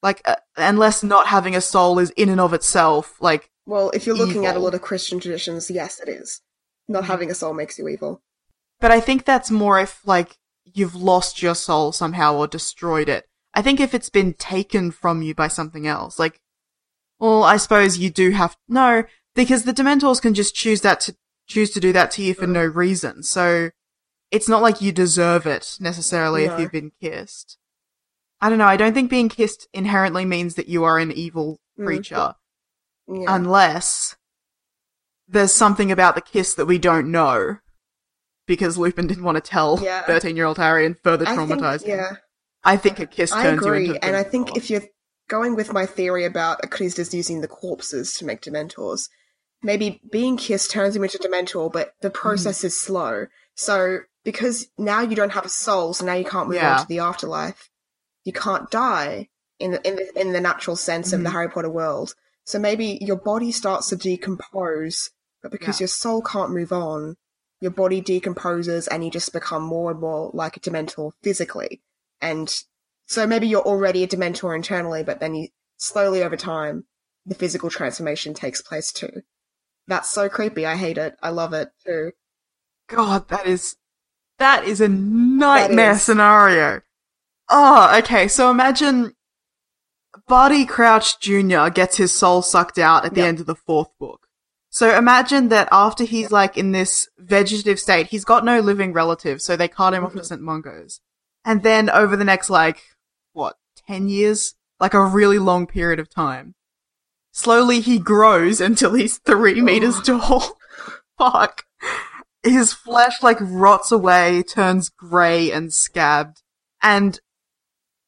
Like, uh, unless not having a soul is in and of itself, like, Well, if you're looking at a lot of Christian traditions, yes, it is. Not Mhm. having a soul makes you evil. But I think that's more if, like, you've lost your soul somehow or destroyed it. I think if it's been taken from you by something else, like, well, I suppose you do have, no, because the Dementors can just choose that to choose to do that to you for no reason. So it's not like you deserve it necessarily No. if you've been kissed. I don't know. I don't think being kissed inherently means that you are an evil Mm. creature, Yeah. unless there's something about the kiss that we don't know. Because Lupin didn't want to tell Yeah. 13 year old Harry and further think- traumatize him. yeah. I think a kiss I turns agree, you into a and I think if you're going with my theory about Achilles just using the corpses to make Dementors, maybe being kissed turns him into a Dementor, but the Mm-hmm. process is slow. So because now you don't have a soul, so now you can't move Yeah. on to the afterlife. You can't die in the in the, in the natural sense of the Mhm. Harry Potter world. So maybe your body starts to decompose, but because Yeah. your soul can't move on, your body decomposes and you just become more and more like a Dementor physically. And so maybe you're already a Dementor internally, but then you slowly over time, the physical transformation takes place too. That's so creepy. I hate it. I love it too. God, that is that is a nightmare is. scenario. Oh, okay. So imagine Barty Crouch Jr. gets his soul sucked out at the Yep. end of the fourth book. So imagine that after he's like in this vegetative state, he's got no living relatives, so they cart him off to Mhm. St. Mungo's. And then over the next like what, ten years? Like a really long period of time. Slowly he grows until he's three meters tall. Fuck. His flesh like rots away, turns grey and scabbed, and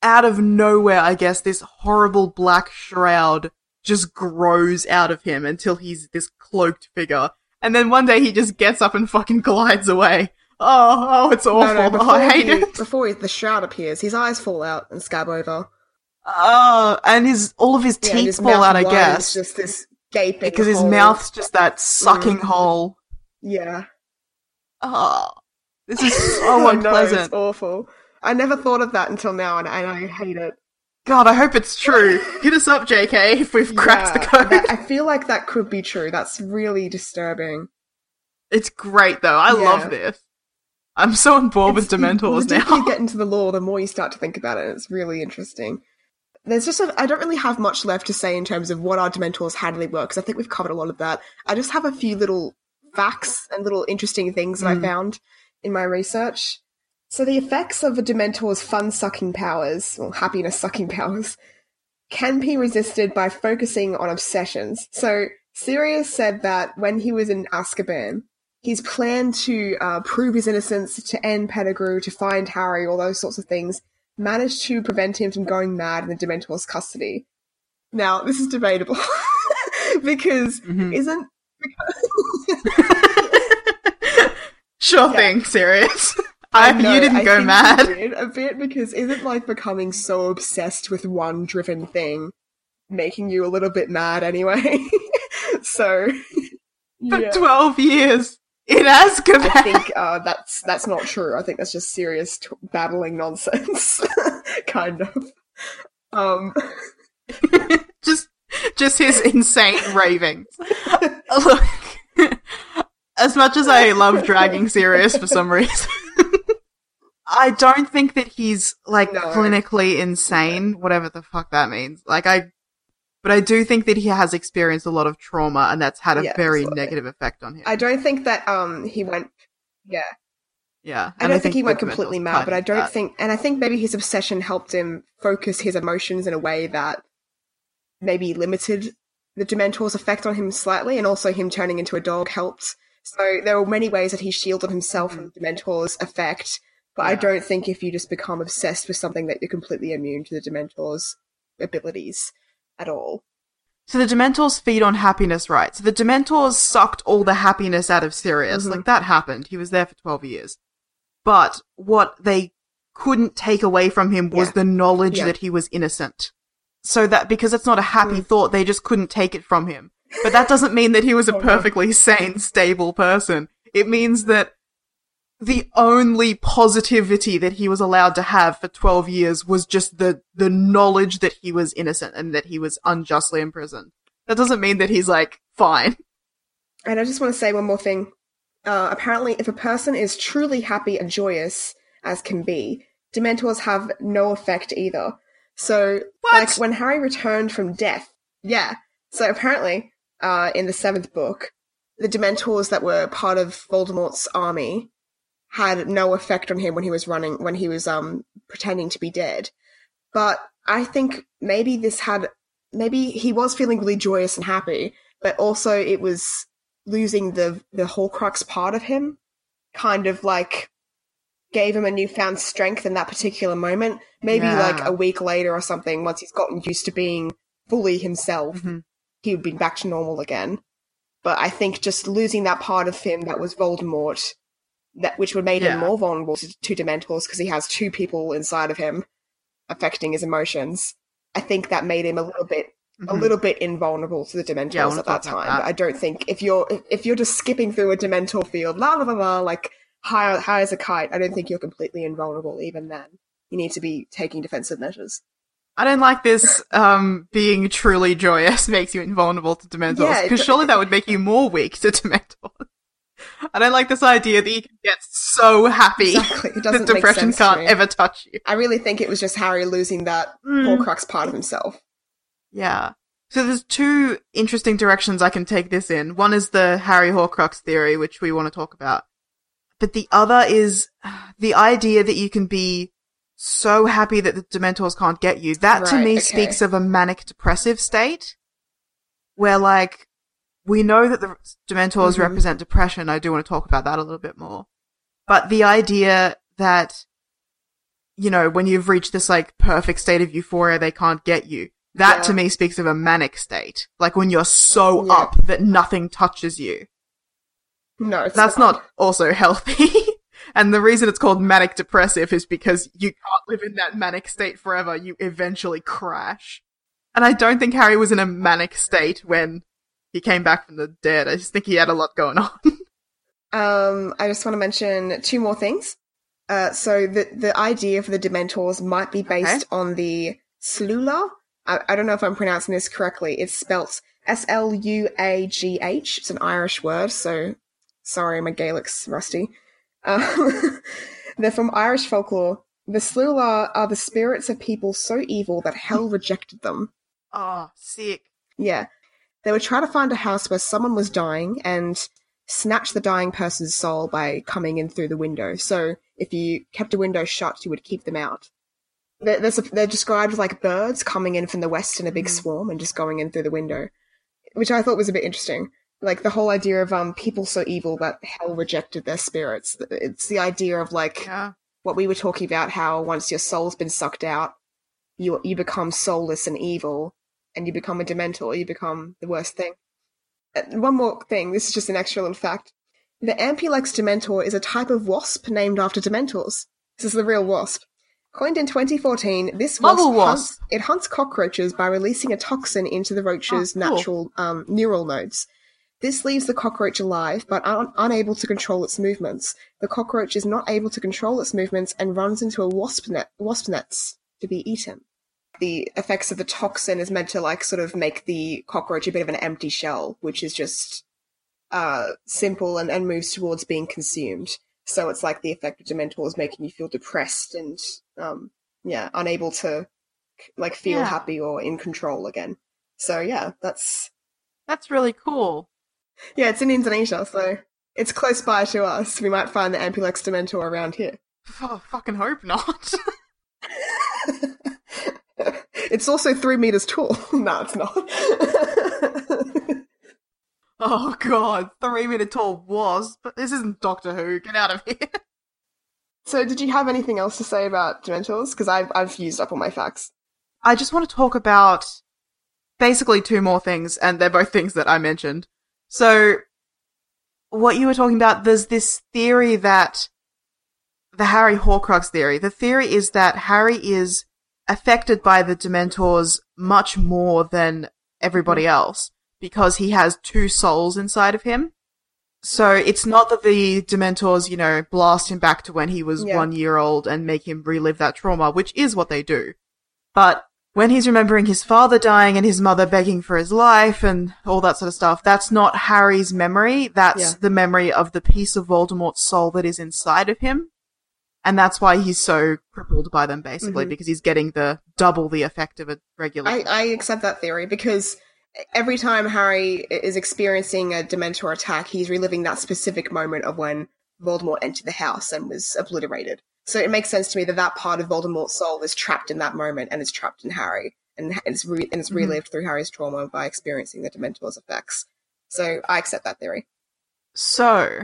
out of nowhere, I guess, this horrible black shroud just grows out of him until he's this cloaked figure. And then one day he just gets up and fucking glides away. Oh, oh, it's awful. No, no, oh, before, I hate he, it. before he, the shroud appears, his eyes fall out and scab over. Oh, and his all of his Yeah, teeth his fall out, I guess, just this gaping because his mouth's just that sucking Mm. hole. Yeah. Oh, this is so unpleasant. it's awful. I never thought of that until now, and, and I hate it. God, I hope it's true. Hit us up, JK, if we've cracked the code. that- I feel like that could be true. That's really disturbing. It's great though. I Yeah. love this. I'm so on board with It's- Dementors the now. you get into the lore, the more you start to think about it. It's really interesting. There's just a, I don't really have much left to say in terms of what are Dementors, how do they work, because I think we've covered a lot of that. I just have a few little facts and little interesting things that I Mm. found in my research. So the effects of a Dementor's fun-sucking powers, or happiness-sucking powers, can be resisted by focusing on obsessions. So Sirius said that when he was in Azkaban, his plan to uh, prove his innocence, to end Pettigrew, to find Harry, all those sorts of things, managed to prevent him from going mad in the Dementor's custody. Now, this is debatable because Mhm. isn't sure Yeah. thing, Sirius. I I, know, you didn't I go think mad. did a bit because isn't like becoming so obsessed with one driven thing making you a little bit mad anyway? so For yeah. 12 years in Azkaban. I think uh, that's that's not true. I think that's just Sirius t- babbling nonsense, kind of. Um, just, just his insane ravings. Look, as much as I love dragging Sirius for some reason, I don't think that he's like No. clinically insane, whatever the fuck that means. Like I, but I do think that he has experienced a lot of trauma, and that's had a Yeah, very absolutely. negative effect on him. I don't think that um he went. Yeah, yeah, I don't think, he went completely mad, but I don't that. think, and I think maybe his obsession helped him focus his emotions in a way that maybe limited the Dementor's effect on him slightly, and also him turning into a dog helped. So there were many ways that he shielded himself from the Dementor's effect, but I don't think if you just become obsessed with something that you're completely immune to the Dementor's abilities at all. So the Dementors feed on happiness, right? So the Dementors sucked all the happiness out of Sirius. Mhm. Like that happened. He was there for 12 years. But what they couldn't take away from him was Yeah. the knowledge Yeah. that he was innocent. So that, because it's not a happy Mm. thought, they just couldn't take it from him. But that doesn't mean that he was a Oh, perfectly sane, stable person. It means that the only positivity that he was allowed to have for 12 years was just the, the knowledge that he was innocent and that he was unjustly imprisoned. That doesn't mean that he's like, fine. And I just want to say one more thing. Uh, apparently, if a person is truly happy and joyous, as can be, Dementors have no effect either. So, What? like when Harry returned from death, yeah. So apparently, uh, in the seventh book, the Dementors that were part of Voldemort's army had no effect on him when he was running, when he was um pretending to be dead. But I think maybe this had, maybe he was feeling really joyous and happy, but also it was losing the the Horcrux part of him, kind of like gave him a newfound strength in that particular moment. Maybe Yeah. like a week later or something, once he's gotten used to being fully himself, Mhm. he would be back to normal again. But I think just losing that part of him that was Voldemort, that which would made him more vulnerable to, to Dementors because he has two people inside of him affecting his emotions. I think that made him a little bit a Mhm. little bit invulnerable to the Dementors Yeah, at that time. that. But I don't think if you're if, you're just skipping through a Dementor field, la la la la, like high high as a kite, I don't think you're completely invulnerable even then. You need to be taking defensive measures. I don't like this um being truly joyous makes you invulnerable to Dementors. Because do- surely that would make you more weak to Dementors. I don't like this idea that you can get so happy Exactly. It that doesn't make depression can't ever touch you. I really think it was just Harry losing that Mm. Horcrux part of himself. Yeah. So there's two interesting directions I can take this in. One is the Harry Horcrux theory, which we want to talk about. But the other is the idea that you can be so happy that the Dementors can't get you. That to me okay. speaks of a manic depressive state where like we know that the Dementors Mhm. represent depression. I do want to talk about that a little bit more. But the idea that you know, when you've reached this like perfect state of euphoria, they can't get you. That Yeah. to me speaks of a manic state. Like when you're so Yeah. up that nothing touches you. No, That's not also healthy. and the reason it's called manic depressive is because you can't live in that manic state forever. You eventually crash. And I don't think Harry was in a manic state when he came back from the dead. I just think he had a lot going on. Um, I just want to mention two more things. Uh, so the the idea for the Dementors might be based on the Sluagh. I, I don't know if I'm pronouncing this correctly. It's spelt S L U A G H. It's an Irish word, so sorry, my Gaelic's rusty. Um, they're from Irish folklore. The Sluagh are the spirits of people so evil that hell rejected them. oh, sick. Yeah. They would try to find a house where someone was dying and snatch the dying person's soul by coming in through the window. So if you kept a window shut, you would keep them out. They're, they're, they're described like birds coming in from the west in a big Mhm. swarm and just going in through the window, which I thought was a bit interesting. Like the whole idea of um people so evil that hell rejected their spirits. It's the idea of like Yeah. what we were talking about how once your soul's been sucked out, you you become soulless and evil, and you become a dementor. You become the worst thing. Uh, One more thing. This is just an extra little fact. The Ampulex Dementor is a type of wasp named after Dementors. This is the real wasp. Coined in 2014, this wasp, Muggle hunts, it hunts cockroaches by releasing a toxin into the roach's Oh, cool. natural um, neural nodes. This leaves the cockroach alive, but un- unable to control its movements. The cockroach is not able to control its movements and runs into a wasp net, wasp nets to be eaten. The effects of the toxin is meant to like sort of make the cockroach a bit of an empty shell, which is just uh, simple and, and moves towards being consumed. So it's like the effect of Dementor is making you feel depressed and um, yeah, unable to like feel Yeah. happy or in control again. So yeah, that's That's really cool. yeah, it's in Indonesia, so it's close by to us. We might find the Ampulex Dementor around here. Oh, fucking hope not. it's also three meters tall. no, it's not. oh god, three meter tall was, but this isn't Doctor Who. Get out of here. so, did you have anything else to say about Dementors? Because I've I've used up all my facts. I just want to talk about basically two more things, and they're both things that I mentioned. So, what you were talking about, there's this theory that the Harry Horcrux theory. The theory is that Harry is affected by the Dementors much more than everybody mm. else because he has two souls inside of him. So it's not that the Dementors, you know, blast him back to when he was Yeah. one year old and make him relive that trauma, which is what they do. But when he's remembering his father dying and his mother begging for his life and all that sort of stuff, that's not Harry's memory. That's Yeah. the memory of the piece of Voldemort's soul that is inside of him. And that's why he's so crippled by them, basically, Mhm. because he's getting the double the effect of a regular. I, I accept that theory because every time Harry is experiencing a Dementor attack, he's reliving that specific moment of when Voldemort entered the house and was obliterated. So it makes sense to me that that part of Voldemort's soul is trapped in that moment and is trapped in Harry, and it's re- and it's Mhm. relived through Harry's trauma by experiencing the Dementor's effects. So I accept that theory. So,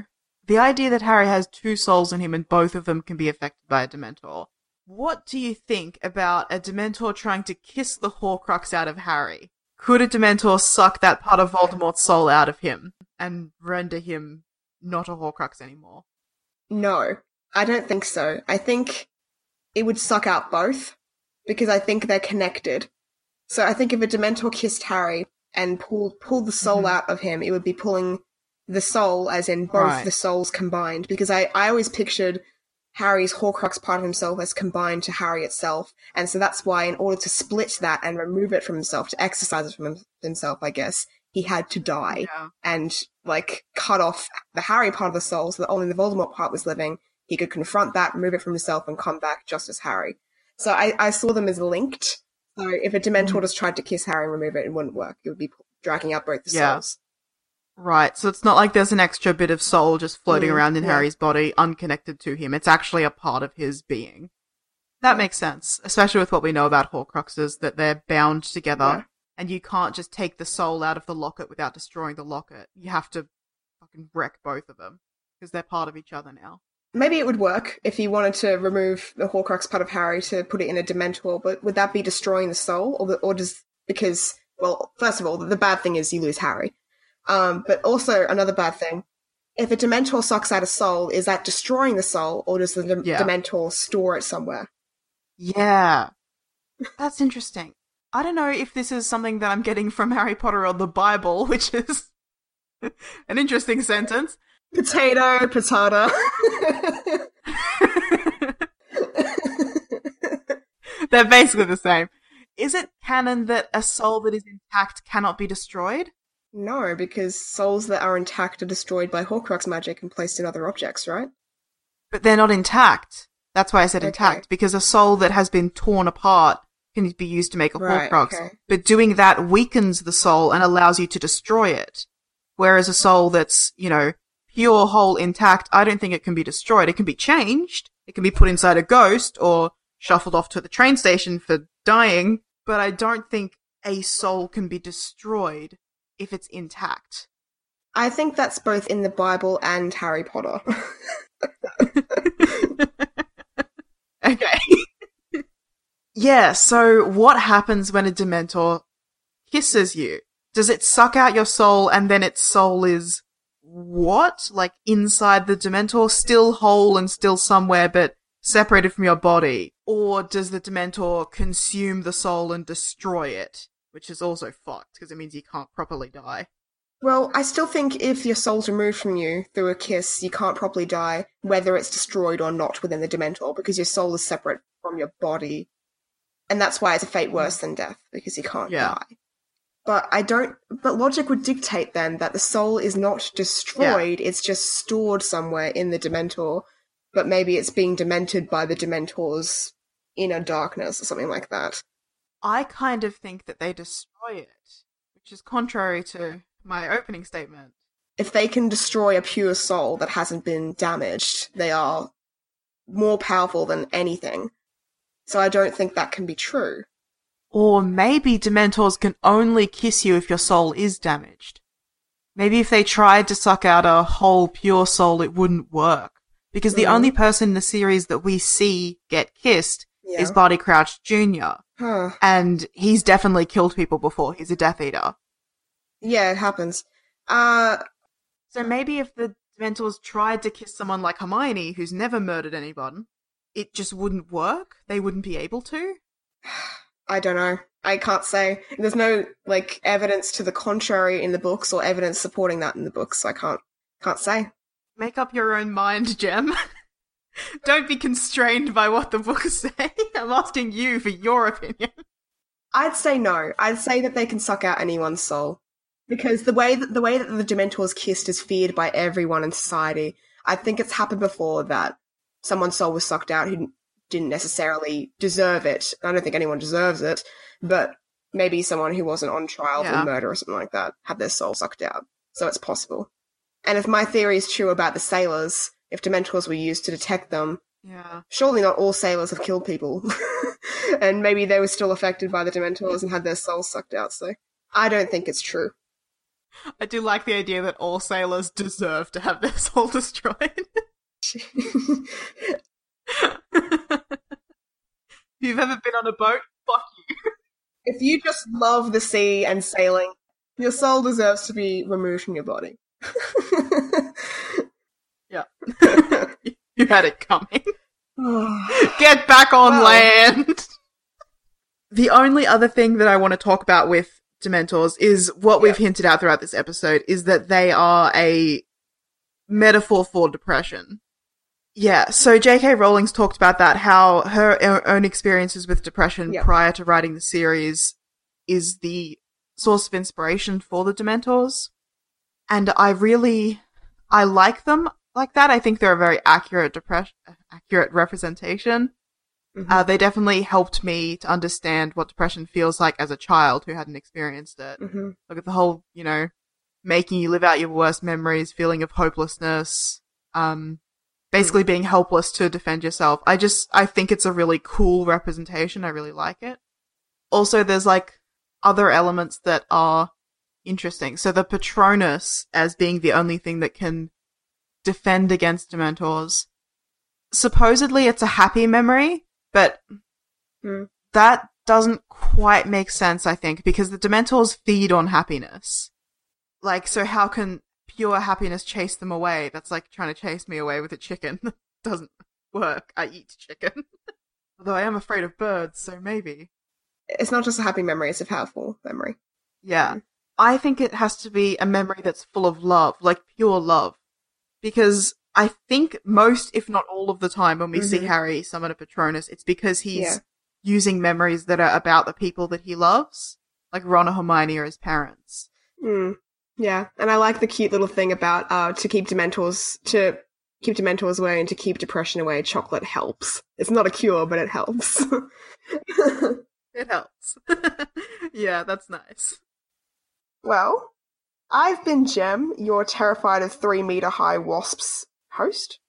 the idea that Harry has two souls in him and both of them can be affected by a Dementor. What do you think about a Dementor trying to kiss the Horcrux out of Harry? Could a Dementor suck that part of Voldemort's soul out of him and render him not a Horcrux anymore? No, I don't think so. I think it would suck out both because I think they're connected. So I think if a Dementor kissed Harry and pulled pulled the soul Mhm. out of him, it would be pulling the soul, as in both Right. the souls combined. Because I, I always pictured Harry's Horcrux part of himself as combined to Harry itself, and so that's why, in order to split that and remove it from himself, to exercise it from himself, I guess he had to die Yeah. and like cut off the Harry part of the soul so that only the Voldemort part was living. He could confront that, remove it from himself, and come back just as Harry. So I, I saw them as linked. So if a Dementor Mhm. just tried to kiss Harry and remove it, it wouldn't work. It would be dragging out both the Yeah. souls. Right, so it's not like there's an extra bit of soul just floating Mm, around in yeah. Harry's body, unconnected to him. It's actually a part of his being. That makes sense, especially with what we know about Horcruxes, that they're bound together, Yeah. and you can't just take the soul out of the locket without destroying the locket. You have to fucking wreck both of them, because they're part of each other now. Maybe it would work if you wanted to remove the Horcrux part of Harry to put it in a Dementor, but would that be destroying the soul, or the, or does because well, first of all, the bad thing is you lose Harry, um, but also another bad thing. If a Dementor sucks out a soul, is that destroying the soul, or does the Dem- Yeah. Dementor store it somewhere? Yeah. That's interesting. I don't know if this is something that I'm getting from Harry Potter or the Bible, which is an interesting sentence. Potato, potato. They're basically the same. Is it canon that a soul that is intact cannot be destroyed? No, because souls that are intact are destroyed by Horcrux magic and placed in other objects, right? But they're not intact. That's why I said Okay. intact, because a soul that has been torn apart can be used to make a Right, Horcrux. okay. But doing that weakens the soul and allows you to destroy it. Whereas a soul that's, you know, pure, whole, intact, I don't think it can be destroyed. It can be changed. It can be put inside a ghost or shuffled off to the train station for dying. But I don't think a soul can be destroyed if it's intact. I think that's both in the Bible and Harry Potter. Okay. yeah, so what happens when a Dementor kisses you? Does it suck out your soul and then its soul is what? Like inside the Dementor, still whole and still somewhere, but separated from your body? Or does the Dementor consume the soul and destroy it? Which is also fucked, because it means you can't properly die. well, I still think if your soul's removed from you through a kiss, you can't properly die, whether it's destroyed or not within the Dementor, because your soul is separate from your body. And that's why it's a fate worse than death, because you can't Yeah. die. But I don't. But logic would dictate then that the soul is not destroyed; it's just stored somewhere in the Dementor. But maybe it's being demented by the Dementor's inner darkness or something like that. I kind of think that they destroy it, which is contrary to my opening statement. if they can destroy a pure soul that hasn't been damaged, they are more powerful than anything. So I don't think that can be true. Or maybe Dementors can only kiss you if your soul is damaged. Maybe if they tried to suck out a whole pure soul, it wouldn't work. Because the only mm. person in the series that we see get kissed Yeah. is Barty Crouch Jr. Huh. And he's definitely killed people before. He's a Death Eater. Yeah, it happens. Uh, So maybe if the Dementors tried to kiss someone like Hermione, who's never murdered anyone, it just wouldn't work? They wouldn't be able to? I don't know. I can't say. There's no like evidence to the contrary in the books or evidence supporting that in the books. So I can't can't say. Make up your own mind, Jem. Don't be constrained by what the books say. I'm asking you for your opinion. I'd say no. I'd say that they can suck out anyone's soul because the way that the way that the Dementors kissed is feared by everyone in society. I think it's happened before that someone's soul was sucked out who didn't necessarily deserve it. I don't think anyone deserves it, but maybe someone who wasn't on trial Yeah. for murder or something like that had their soul sucked out. So it's possible. And if my theory is true about the sailors, if Dementors were used to detect them, Yeah. surely not all sailors have killed people. and maybe they were still affected by the Dementors and had their souls sucked out, so I don't think it's true. I do like the idea that all sailors deserve to have their soul destroyed. if you've ever been on a boat, fuck you. if you just love the sea and sailing, your soul deserves to be removed from your body. Yeah. you had it coming. Get back on Well. land. The only other thing that I want to talk about with Dementors is what we've hinted at throughout this episode is that they are a metaphor for depression. Yeah, so J.K. Rowling's talked about that, how her own experiences with depression Yep. prior to writing the series is the source of inspiration for the Dementors. And I really, I like them like that. I think they're a very accurate depression, accurate representation. Mhm. Uh, they definitely helped me to understand what depression feels like as a child who hadn't experienced it. hmm Look at the whole, you know, making you live out your worst memories, feeling of hopelessness, um, basically being helpless to defend yourself. I just, I think it's a really cool representation. I really like it. Also, there's like other elements that are interesting. So the Patronus as being the only thing that can defend against Dementors. Supposedly it's a happy memory, but Hmm. that doesn't quite make sense, I think, because the Dementors feed on happiness. Like, so how can pure happiness chase them away? That's like trying to chase me away with a chicken. doesn't work. I eat chicken. Although I am afraid of birds, so maybe. It's not just a happy memory, it's a powerful memory. Yeah. I think it has to be a memory that's full of love, like pure love. Because I think most, if not all of the time when we see Mhm. Harry summon a Patronus, it's because he's Yeah. using memories that are about the people that he loves. Like Ron or Hermione or his parents. Mm. Yeah, and I like the cute little thing about uh, to keep Dementors to keep Dementors away and to keep depression away. Chocolate helps. It's not a cure, but it helps. It helps. yeah, that's nice. well, I've been Jem, your terrified of three meter high wasps host.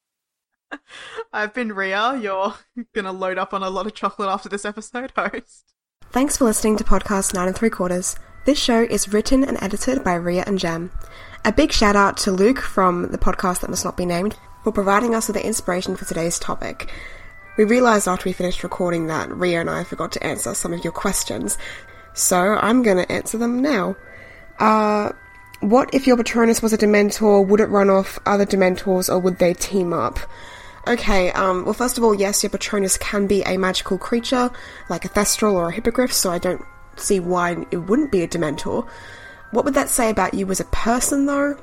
I've been Ria, you're gonna load up on a lot of chocolate after this episode host. Thanks for listening to Podcast 9 and 3 Quarters. This show is written and edited by Ria and Jem. A big shout out to Luke from the podcast that must not be named for providing us with the inspiration for today's topic. We realised after we finished recording that Ria and I forgot to answer some of your questions, so I'm going to answer them now. Uh, what if your Patronus was a Dementor? Would it run off other Dementors or would they team up? Okay, um, well, first of all, yes, your Patronus can be a magical creature, like a Thestral or a Hippogriff, so I don't see why it wouldn't be a Dementor. What would that say about you as a person, though?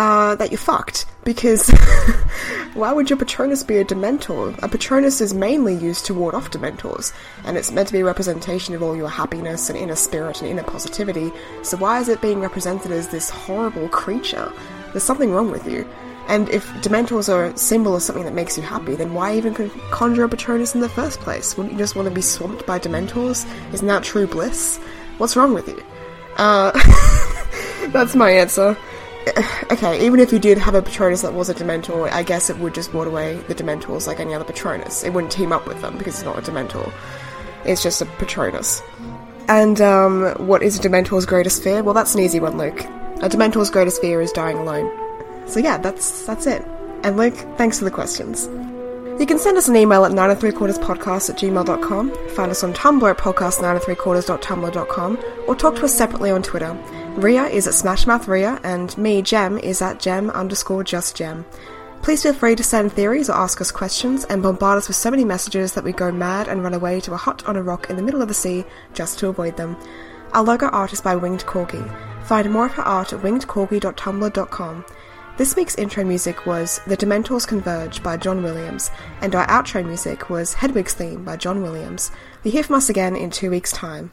Uh, that you're fucked. Because why would your Patronus be a Dementor? A Patronus is mainly used to ward off Dementors, and it's meant to be a representation of all your happiness and inner spirit and inner positivity, so why is it being represented as this horrible creature? There's something wrong with you. And if Dementors are a symbol of something that makes you happy, then why even conjure a Patronus in the first place? Wouldn't you just want to be swamped by Dementors? Isn't that true bliss? What's wrong with you? Uh, that's my answer. Okay, even if you did have a Patronus that was a Dementor, I guess it would just ward away the Dementors like any other Patronus. It wouldn't team up with them because it's not a Dementor. It's just a Patronus. And um, what is a Dementor's greatest fear? Well, that's an easy one, Luke. A Dementor's greatest fear is dying alone. So yeah, that's that's it. And Luke, thanks for the questions. You can send us an email at 9 and 3 quarters podcast at gmail.com, find us on Tumblr at podcast 9 and 3 quarters.tumblr.com, or talk to us separately on Twitter. Ria is at Smashmouth Ria, and me, Jem, is at Gem underscore just Gem. Please feel free to send theories or ask us questions, and bombard us with so many messages that we go mad and run away to a hut on a rock in the middle of the sea just to avoid them. Our logo art is by Winged Corgi. Find more of her art at wingedcorgi.tumblr.com. This week's intro music was The Dementors Converge by John Williams, and our outro music was Hedwig's Theme by John Williams. We hear from us again in two weeks' time.